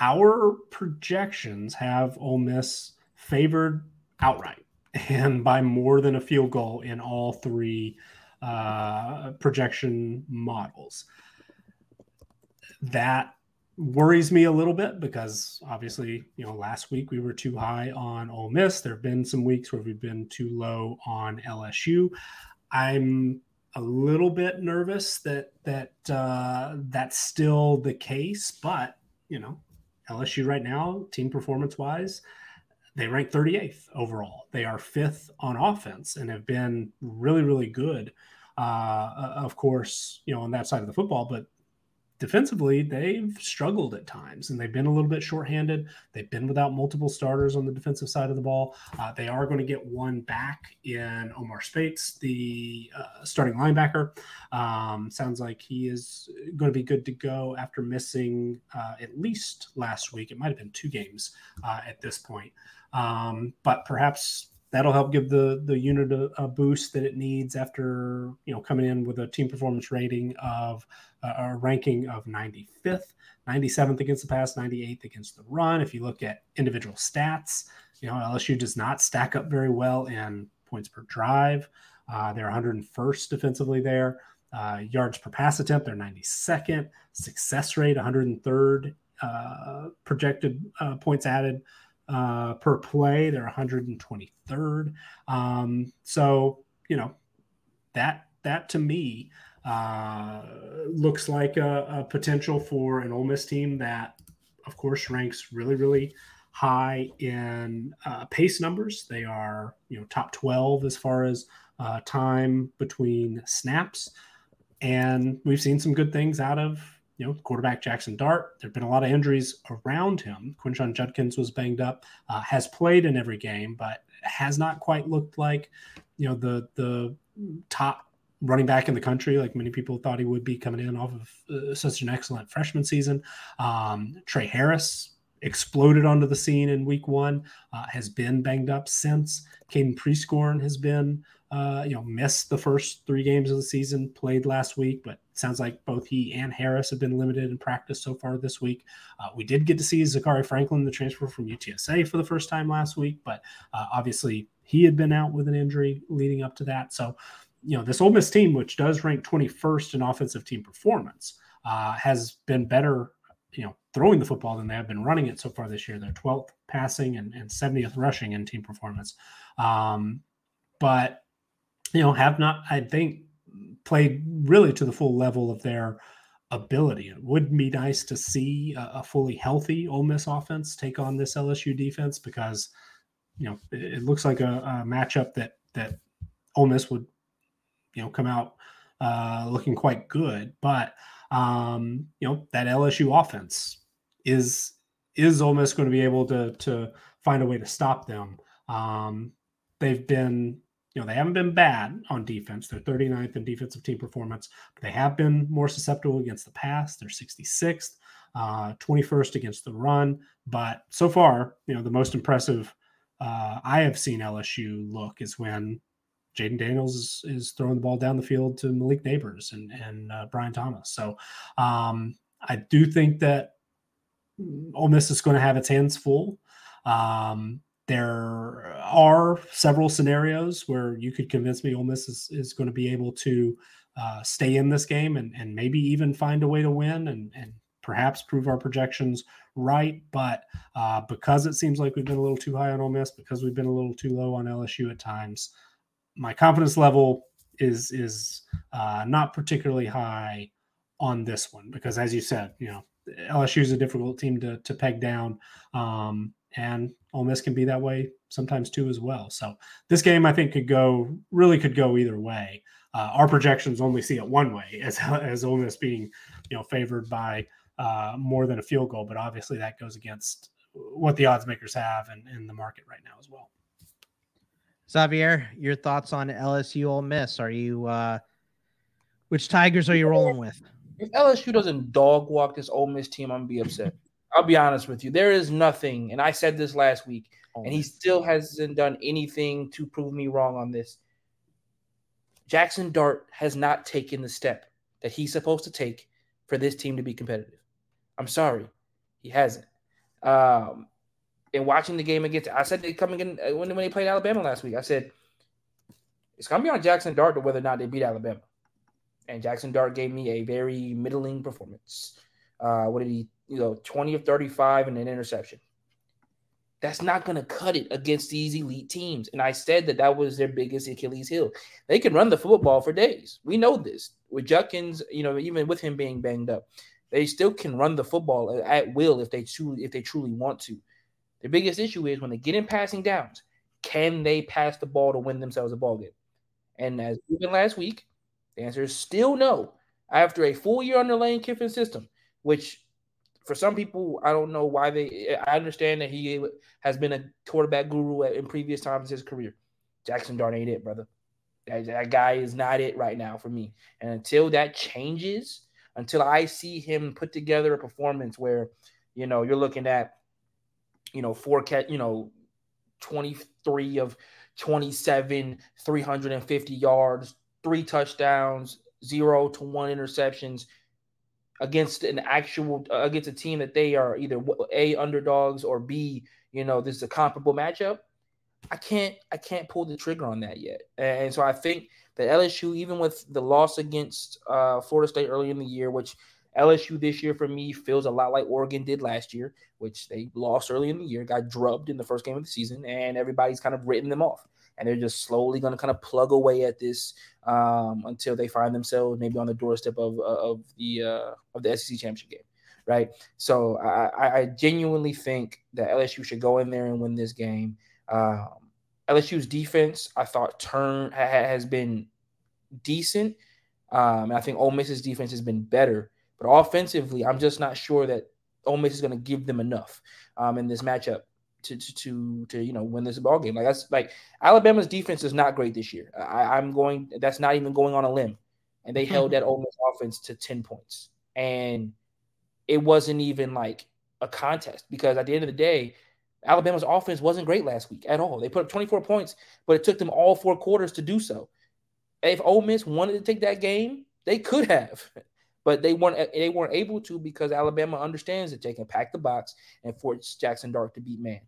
our projections have Ole Miss favored outright and by more than a field goal in all three uh, projection models. That worries me a little bit because obviously, you know, last week we were too high on Ole Miss. There have been some weeks where we've been too low on LSU. I'm a little bit nervous that that uh, that's still the case, but you know, LSU right now, team performance wise, they rank 38th overall. They are fifth on offense and have been really, really good. Uh, of course, you know, on that side of the football, but defensively, they've struggled at times and they've been a little bit shorthanded. They've been without multiple starters on the defensive side of the ball. Uh, they are going to get one back in Omar Speights, the uh, starting linebacker. Um, sounds like he is going to be good to go after missing uh, at least last week. It might have been two games uh, at this point. Um, but perhaps that'll help give the the unit a, a, boost that it needs after you know coming in with a team performance rating of uh, a ranking of 95th 97th against the pass 98th against the run. If you look at individual stats you know lsu does not stack up very well in points per drive. Uh, they're 101st defensively there. Uh, yards per pass attempt they're 92nd success rate 103rd uh, projected uh, points added uh, per play. They're 123rd. Um, so you know that that to me uh, looks like a, a, potential for an Ole Miss team that, of course, ranks really really high in uh, pace numbers. They are you know top 12 as far as uh, time between snaps, and we've seen some good things out of you know, quarterback Jackson Dart. There have been a lot of injuries around him. Quinshon Judkins was banged up, uh, has played in every game, but has not quite looked like, you know, the the top running back in the country, like many people thought he would be coming in off of uh, such an excellent freshman season. Um, Tre Harris exploded onto the scene in week one, uh, has been banged up since. Caden Prieskorn has been uh, you know, missed the first three games of the season, played last week, but sounds like both he and Harris have been limited in practice so far this week. Uh, we did get to see Zakhari Franklin, the transfer from UTSA, for the first time last week, but uh, obviously he had been out with an injury leading up to that. So, you know, this Ole Miss team, which does rank 21st in offensive team performance, uh, has been better, you know, throwing the football than they have been running it so far this year. They're 12th passing and, and 70th rushing in team performance. Um, but, you know, have not, I think, played really to the full level of their ability. It would be nice to see a, a fully healthy Ole Miss offense take on this LSU defense because – you know, it, it looks like a, a, matchup that that Ole Miss would, you know, come out uh, looking quite good. But um, you know, that LSU offense is is Ole Miss going to be able to to find a way to stop them? Um, they've been, you know, they haven't been bad on defense. They're 39th in defensive team performance, but they have been more susceptible against the pass. They're 66th, uh, 21st against the run. But so far, you know, the most impressive uh, I have seen LSU look is when Jayden Daniels is, is, throwing the ball down the field to Malik Nabers and, and uh, Brian Thomas. So um, I do think that Ole Miss is going to have its hands full. Um, there are several scenarios where you could convince me Ole Miss is, is going to be able to uh, stay in this game and, and maybe even find a way to win and, and perhaps prove our projections right. But uh, because it seems like we've been a little too high on Ole Miss, because we've been a little too low on LSU at times, my confidence level is is uh, not particularly high on this one because, as you said, you know LSU is a difficult team to to peg down, um, and Ole Miss can be that way sometimes too as well. So this game I think could go really could go either way. Uh, our projections only see it one way as as Ole Miss being you know favored by uh, more than a field goal. But obviously, that goes against what the odds makers have and in the market right now as well. Xavier, your thoughts on LSU Ole Miss? Are you uh, which Tigers are you rolling with? If LSU doesn't dog walk this Ole Miss team, I'm gonna be upset. I'll be honest with you. There is nothing, and I said this last week, and he still hasn't done anything to prove me wrong on this. Jackson Dart has not taken the step that he's supposed to take for this team to be competitive. I'm sorry, he hasn't. Um, and watching the game against, I said they coming in uh, when, when they played Alabama last week. I said it's gonna be on Jackson Dart to whether or not they beat Alabama. And Jackson Dart gave me a very middling performance. Uh, what did he, you know, 20 of 35 and an interception. That's not going to cut it against these elite teams. And I said that that was their biggest Achilles heel. They can run the football for days. We know this. With Judkins, you know, even with him being banged up, they still can run the football at will if they truly if they truly want to. The biggest issue is when they get in passing downs, can they pass the ball to win themselves a ball game? And as even last week, the answer is still no. After a full year under Lane Kiffin's system, which for some people, I don't know why they. I understand that he has been a quarterback guru in previous times in his career. Jackson Dart ain't it, brother. That, that guy is not it right now for me. And until that changes, until I see him put together a performance where, you know, you're looking at, you know, four cat, you know, 23 of 27, 350 yards, three touchdowns, zero to one interceptions against an actual uh, against a team that they are either a underdogs or b you know this is a comparable matchup i can't i can't pull the trigger on that yet and so i think that LSU, even with the loss against uh, Florida State early in the year, which LSU this year for me feels a lot like Oregon did last year, which they lost early in the year, got drubbed in the first game of the season, and everybody's kind of written them off. And they're just slowly going to kind of plug away at this um, until they find themselves maybe on the doorstep of of the uh, of the SEC championship game, right? So I, I genuinely think that LSU should go in there and win this game. Um, LSU's defense, I thought, turn has been decent. Um, and I think Ole Miss's defense has been better. But offensively, I'm just not sure that Ole Miss is going to give them enough um, in this matchup to, to to to you know win this ball game. Like that's like Alabama's defense is not great this year. I, am going. That's not even going on a limb, and they mm-hmm. held that Ole Miss offense to ten points, and it wasn't even like a contest because at the end of the day, Alabama's offense wasn't great last week at all. They put up 24 points, but it took them all four quarters to do so. If Ole Miss wanted to take that game, they could have, but they weren't. They weren't able to because Alabama understands that they can pack the box and force Jackson Dart to beat man.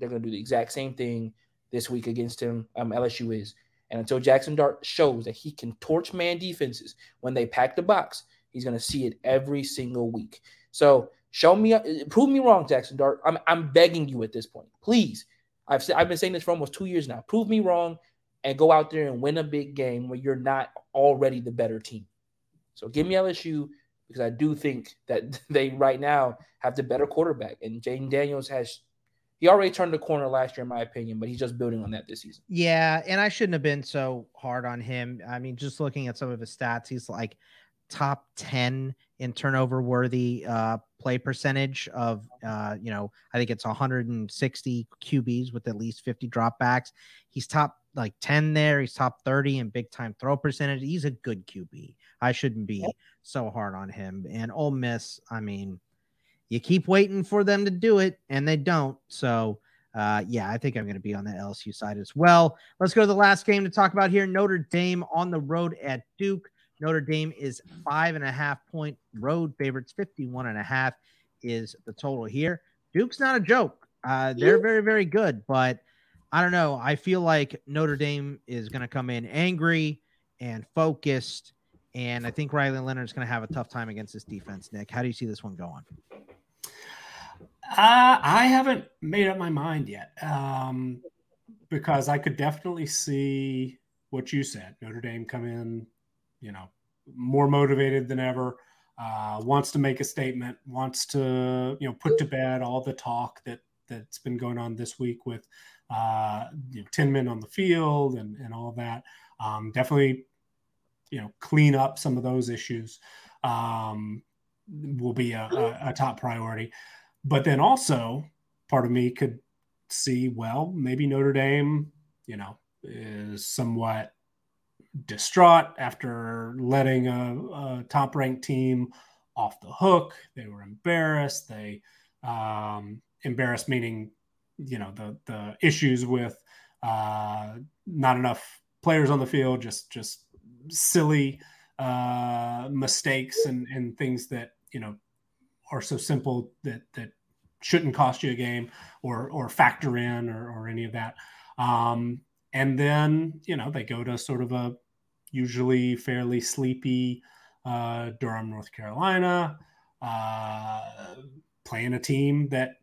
They're going to do the exact same thing this week against him. Um, LSU is, and until Jackson Dart shows that he can torch man defenses when they pack the box, he's going to see it every single week. So show me, prove me wrong, Jackson Dart. I'm I'm begging you at this point, please. I've I've been saying this for almost two years now. Prove me wrong and go out there and win a big game where you're not already the better team. So give me LSU because I do think that they right now have the better quarterback, and Jayden Daniels has. He already turned the corner last year, in my opinion, but he's just building on that this season. Yeah, and I shouldn't have been so hard on him. I mean, just looking at some of his stats, he's like top 10 in turnover worthy uh, play percentage of, uh, you know, I think it's 160 QBs with at least 50 dropbacks. He's top like 10 there. He's top 30 in big time throw percentage. He's a good QB. I shouldn't be so hard on him. And Ole Miss, I mean, you keep waiting for them to do it and they don't. So, uh, yeah, I think I'm going to be on the LSU side as well. Let's go to the last game to talk about here Notre Dame on the road at Duke. Notre Dame is five and a half point road favorites. 51 and a half is the total here. Duke's not a joke. Uh, they're very, very good, but I don't know. I feel like Notre Dame is going to come in angry and focused. And I think Riley Leonard's going to have a tough time against this defense. Nick, how do you see this one going? Uh, I haven't made up my mind yet um, because I could definitely see what you said. Notre Dame come in you know, more motivated than ever. Uh, wants to make a statement. Wants to you know put to bed all the talk that that's been going on this week with uh, you know, ten men on the field and and all that. Um, definitely, you know, clean up some of those issues. Um, will be a, a, a top priority. But then also, part of me could see, well, maybe Notre Dame, you know, is somewhat distraught after letting a, a top ranked team off the hook. They were embarrassed. They um, embarrassed meaning, you know, the the issues with uh, not enough players on the field, just just silly uh, mistakes and and things that you know are so simple that that shouldn't cost you a game or or factor in or, or any of that. Um, and then you know they go to sort of a usually fairly sleepy uh, Durham, North Carolina, uh, playing a team that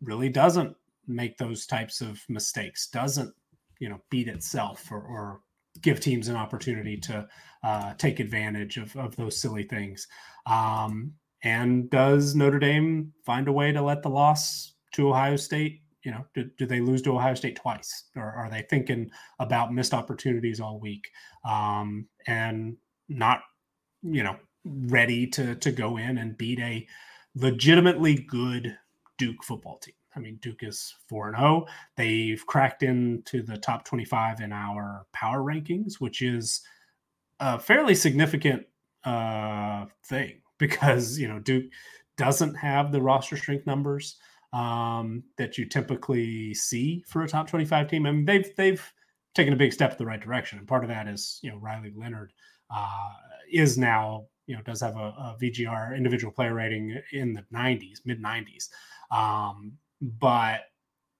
really doesn't make those types of mistakes, doesn't you know beat itself or, or give teams an opportunity to uh, take advantage of, of those silly things. Um, and does Notre Dame find a way to let the loss to Ohio State you know, do, do they lose to Ohio State twice, or are they thinking about missed opportunities all week um, and not, you know, ready to to go in and beat a legitimately good Duke football team? I mean, Duke is 4 and 0. They've cracked into the top 25 in our power rankings, which is a fairly significant uh, thing because, you know, Duke doesn't have the roster strength numbers um, that you typically see for a top 25 team. I mean, they've they've taken a big step in the right direction, and part of that is you know Riley Leonard uh, is now you know does have a, a, VGR individual player rating in the 90s, mid 90s, um, but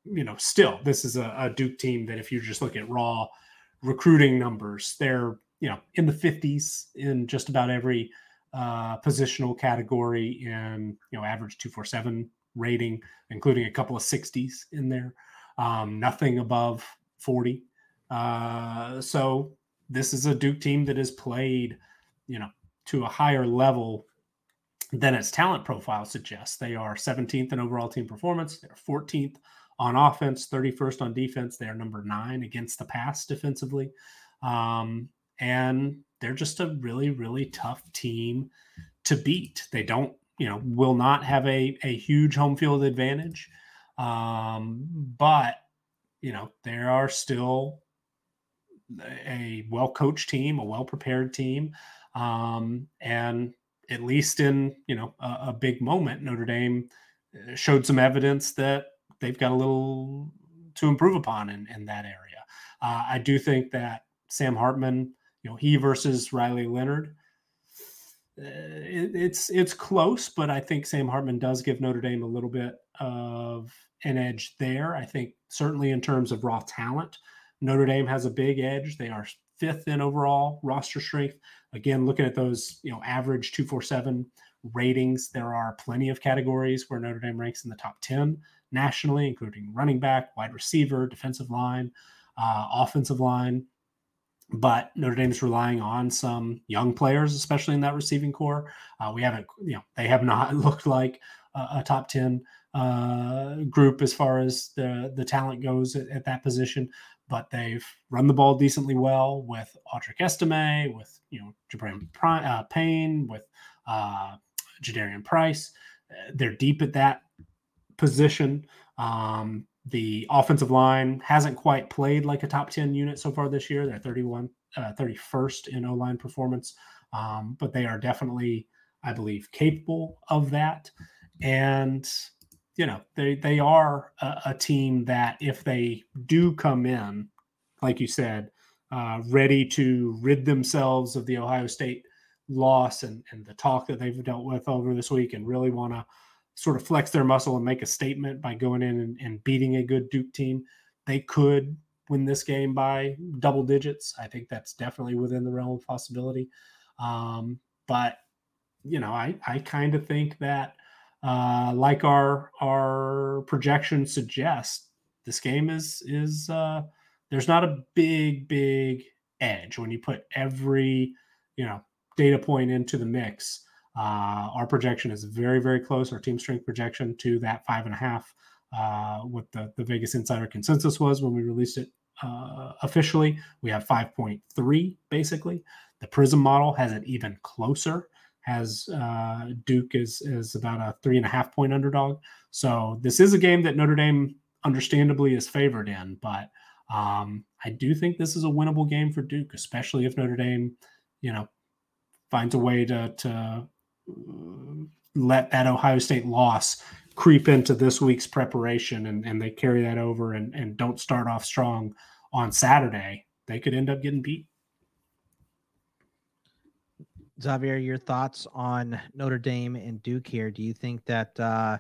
you know still this is a, a Duke team that if you just look at raw recruiting numbers, they're you know in the 50s in just about every uh, positional category in you know average 247 rating, including a couple of 60s in there. Um, nothing above 40. Uh, so this is a Duke team that has played, you know, to a higher level than its talent profile suggests. They are 17th in overall team performance. They're 14th on offense, 31st on defense. They are number nine against the pass defensively. Um, and they're just a really, really tough team to beat. They don't you know will not have a a huge home field advantage, um, but you know there are still a well coached team, a well prepared team, um, and at least in you know a, a, big moment, Notre Dame uh, showed some evidence that they've got a little to improve upon in, in that area. Uh, I do think that Sam Hartman, you know, he versus Riley Leonard, uh, it, it's it's close, but I think Sam Hartman does give Notre Dame a little bit of an edge there. I think certainly in terms of raw talent, Notre Dame has a big edge. They are fifth in overall roster strength. Again, looking at those, you know, average 247 ratings, there are plenty of categories where Notre Dame ranks in the top 10 nationally, including running back, wide receiver, defensive line, uh, offensive line. But Notre Dame is relying on some young players, especially in that receiving core. Uh, we haven't, you know, they have not looked like a, a top 10 uh, group as far as the, the talent goes at, at that position but they've run the ball decently well with Audric Estime, with you know Gi'Bran uh, Payne, with uh, Jadarian Price. Uh, they're deep at that position. Um, the offensive line hasn't quite played like a top 10 unit so far this year. They're 31, uh, 31st in O line performance, um, but they are definitely, I believe, capable of that. And you know they they are a, a, team that if they do come in, like you said, uh, ready to rid themselves of the Ohio State loss and and the talk that they've dealt with over this week, and really want to sort of flex their muscle and make a statement by going in and, and beating a good Duke team, they could win this game by double digits. I think that's definitely within the realm of possibility. Um, but you know, I I kind of think that uh, like our our projections suggest, this game is is uh, there's not a big big edge when you put every you know data point into the mix. Uh, our projection is very very close. Our team strength projection to that five and a half. Uh, what the, the Vegas Insider consensus was when we released it uh, officially. We have 5.3 basically. The Prism model has it even closer has uh, Duke is is about a three and a half point underdog. So this is a game that Notre Dame understandably is favored in, but um, I do think this is a winnable game for Duke, especially if Notre Dame, you know, finds a way to to let that Ohio State loss creep into this week's preparation and, and they carry that over and, and don't start off strong on Saturday, they could end up getting beat. Xavier, your thoughts on Notre Dame and Duke here? Do you think that uh,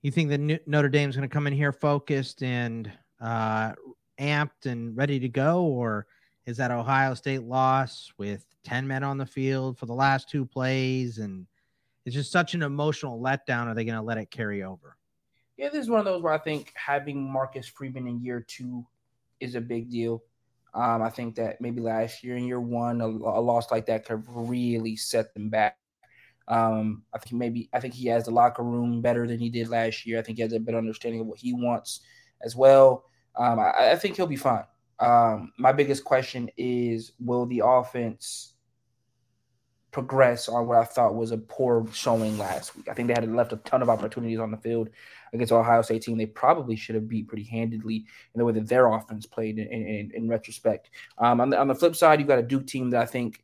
you think that Notre Dame is going to come in here focused and uh, amped and ready to go, or is that Ohio State loss with ten men on the field for the last two plays, and it's just such an emotional letdown? Are they going to let it carry over? Yeah, this is one of those where I think having Marcus Freeman in year two is a big deal. Um, I think that maybe last year in year one, a, a loss like that could really set them back. Um, I think maybe I think he has the locker room better than he did last year. I think he has a better understanding of what he wants as well. Um, I, I, think he'll be fine. Um, my biggest question is, will the offense progress on what I thought was a poor showing last week. I think they had left a ton of opportunities on the field against Ohio State team. They probably should have beat pretty handedly in the way that their offense played in, in, in retrospect. Um, on, the, on the flip side, you've got a Duke team that I think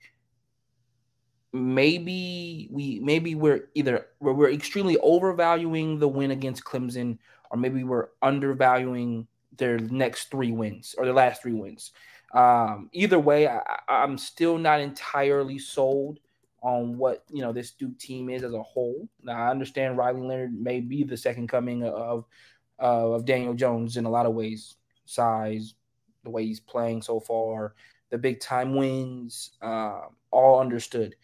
maybe we maybe we're either we're, we're extremely overvaluing the win against Clemson or maybe we're undervaluing their next three wins or their last three wins. Um, either way, I, I'm still not entirely sold on what you know this Duke team is as a whole. Now I understand Riley Leonard may be the second coming of uh, of Daniel Jones in a lot of ways, size, the way he's playing so far, the big time wins, uh, all understood.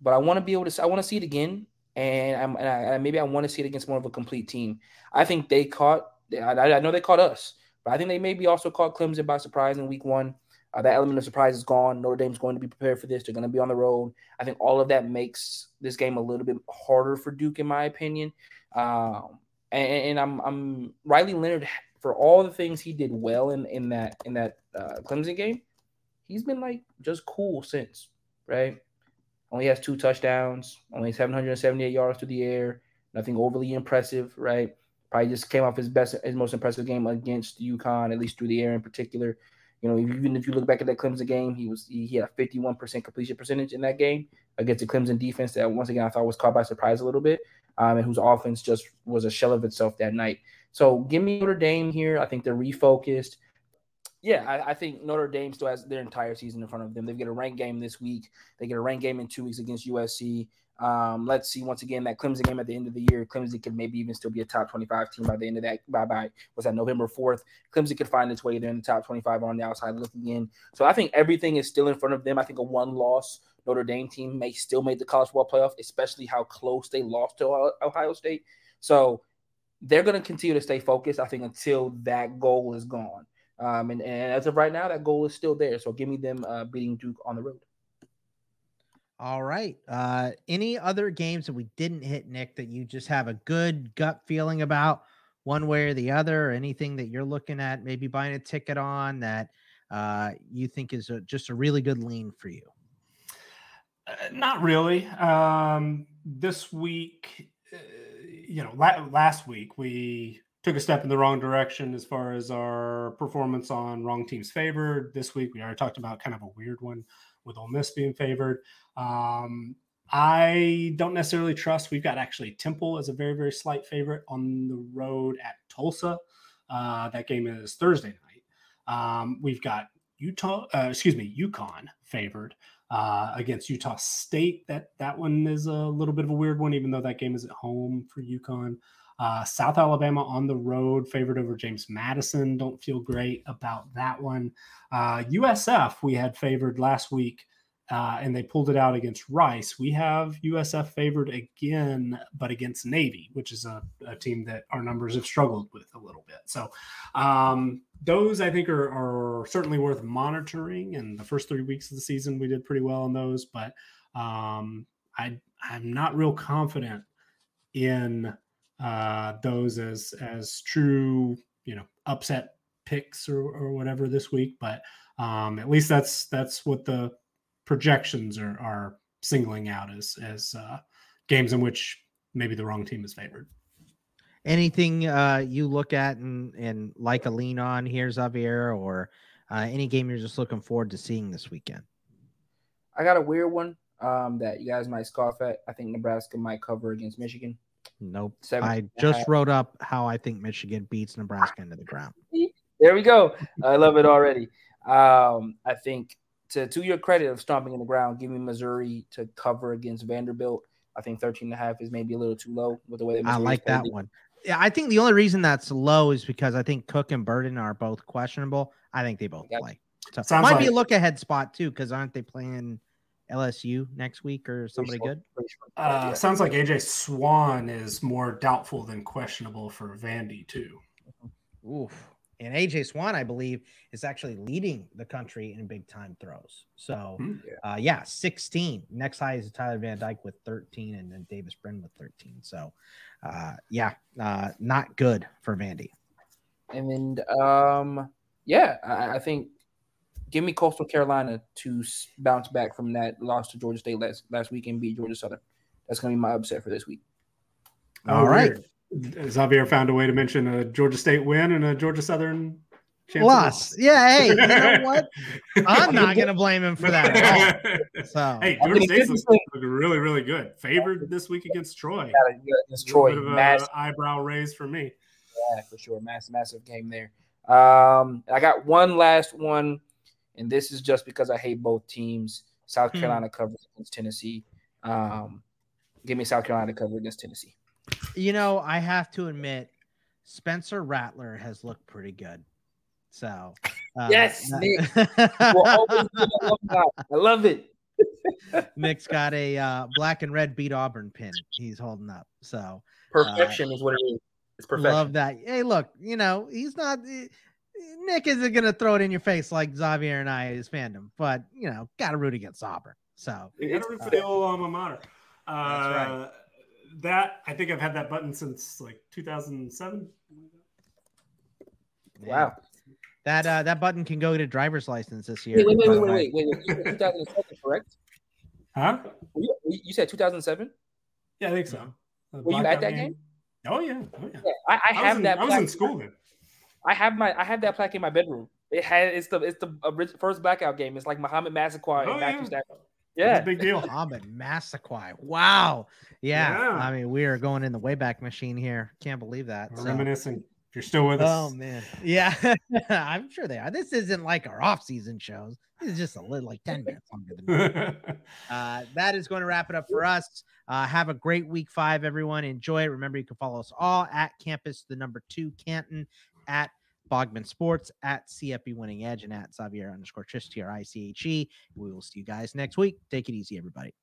But I want to be able to. I want to see it again, and, and, I, and maybe I want to see it against more of a complete team. I think they caught. I, I know they caught us, but I think they maybe also caught Clemson by surprise in Week One. Uh, that element of surprise is gone. Notre Dame's going to be prepared for this. They're going to be on the road. I think all of that makes this game a little bit harder for Duke, in my opinion. Um, and, and, I'm, I'm Riley Leonard for all the things he did well in in that in that uh, Clemson game. He's been like just cool since, right? Only has two touchdowns, only 778 yards through the air. Nothing overly impressive, right? Probably just came off his best, his most impressive game against UConn, at least through the air in particular. You know, even if you look back at that Clemson game, he was he, had a 51% completion percentage in that game against the Clemson defense that once again I thought was caught by surprise a little bit, um, and whose offense just was a shell of itself that night. So give me Notre Dame here. I think they're refocused. Yeah, I, I, think Notre Dame still has their entire season in front of them. They get a ranked game this week. They get a ranked game in two weeks against USC. Um, let's see once again that Clemson game at the end of the year. Clemson could maybe even still be a top 25 team by the end of that. By by was that November 4th? Clemson could find its way there in the top 25 on the outside looking in. So I think everything is still in front of them. I think a one loss Notre Dame team may still make the college football playoff, especially how close they lost to Ohio State. So they're going to continue to stay focused. I think until that goal is gone. Um, and, and as of right now, that goal is still there. So give me them uh, beating Duke on the road. All right. Uh, any other games that we didn't hit, Nick, that you just have a good gut feeling about one way or the other, or anything that you're looking at, maybe buying a ticket on that uh, you think is a, just a really good lean for you? Uh, not really. Um, this week, uh, you know, la- last week we took a step in the wrong direction as far as our performance on wrong teams favored. This week we already talked about kind of a weird one with Ole Miss being favored. Um, I don't necessarily trust. We've got actually Temple as a very, very slight favorite on the road at Tulsa. Uh, that game is Thursday night. Um, we've got Utah, uh, excuse me, UConn favored uh, against Utah State. That that one is a little bit of a weird one, even though that game is at home for UConn. Uh, South Alabama on the road, favored over James Madison. Don't feel great about that one. Uh, USF, we had favored last week, uh, and they pulled it out against Rice. We have USF favored again, but against Navy, which is a, a team that our numbers have struggled with a little bit. So, um, those I think are, are, certainly worth monitoring. And the first three weeks of the season, we did pretty well on those, but um, I, I'm not real confident in uh, those as as true, you know, upset picks or, or whatever this week. But um, at least that's that's what the projections are are singling out as as uh, games in which maybe the wrong team is favored. Anything uh, you look at and and like a lean on here, Xavier, or uh, any game you're just looking forward to seeing this weekend? I got a weird one um, that you guys might scoff at. I think Nebraska might cover against Michigan. Nope. Seven I just wrote up how I think Michigan beats Nebraska into the ground. There we go. I love it already. Um, I think to to your credit of stomping in the ground, give me Missouri to cover against Vanderbilt. I think 13 and a half is maybe a little too low with the way I like that one. Yeah, I think the only reason that's low is because I think Cook and Burden are both questionable. I think they both play. So Sounds might like, be a look ahead spot too, because aren't they playing LSU next week or somebody good? Uh, sounds like AJ Swann is more doubtful than questionable for Vandy too. Oof. And AJ Swann, I believe, is actually leading the country in big time throws. So, hmm. uh, yeah, 16. Next high is Tyler Van Dyke with 13, and then Davis Brin with 13. So, uh, yeah, uh, not good for Vandy. And then, um, yeah, I, I think give me Coastal Carolina to bounce back from that loss to Georgia State last last week and beat Georgia Southern. That's going to be my upset for this week. All oh, right. Xavier found a way to mention a Georgia State win and a Georgia Southern loss. Yeah, hey, you know what? I'm not going to blame him for that. So, hey, Georgia State's looking really, really good. Favored this week against Troy. Against Troy, massive eyebrow raise for me. Yeah, for sure, massive, massive game there. Um, I got one last one and this is just because I hate both teams. South hmm. Carolina covers against Tennessee. Um, give me South Carolina cover against Tennessee. You know, I have to admit, Spencer Rattler has looked pretty good. So, uh, yes, Nick. I love it. Nick's got a uh, black and red beat Auburn pin he's holding up. So perfection uh, is what it is. It's perfection. Love that. Hey, look, you know he's not. Nick isn't going to throw it in your face like Xavier and I is fandom, but you know, got to root against Auburn. So got to root for the old alma mater. Uh, That's right. That I think I've had that button since like 2007. Wow. That uh, that button can go to driver's license this year. Wait, wait, wait, wait, wait, wait, wait. 2007, correct? Huh? You, you said 2007? Yeah, I think so. Were you at that game? game? Oh yeah, oh yeah. yeah I, I, I have in, that. I was in school then. I have my I have that plaque in my bedroom. It had it's the it's the first blackout game. It's like Mohamed Massaquoi oh, and Matthew yeah. Stafford. Yeah, big deal. Mohamed Massaquoi. Wow. Yeah. yeah. I mean, we are going in the Wayback Machine here. Can't believe that. So. Reminiscing. If you're still with us. Oh man. Yeah. I'm sure they are. This isn't like our off-season shows. This is just a little like 10 minutes longer than uh, that is going to wrap it up for us. Uh, have a great week five, everyone. Enjoy it. Remember, you can follow us all at campus, the number two Canton, at Bogman Sports, at CFB Winning Edge, and at Xavier underscore Triche, T R I C H E. We will see you guys next week. Take it easy, everybody.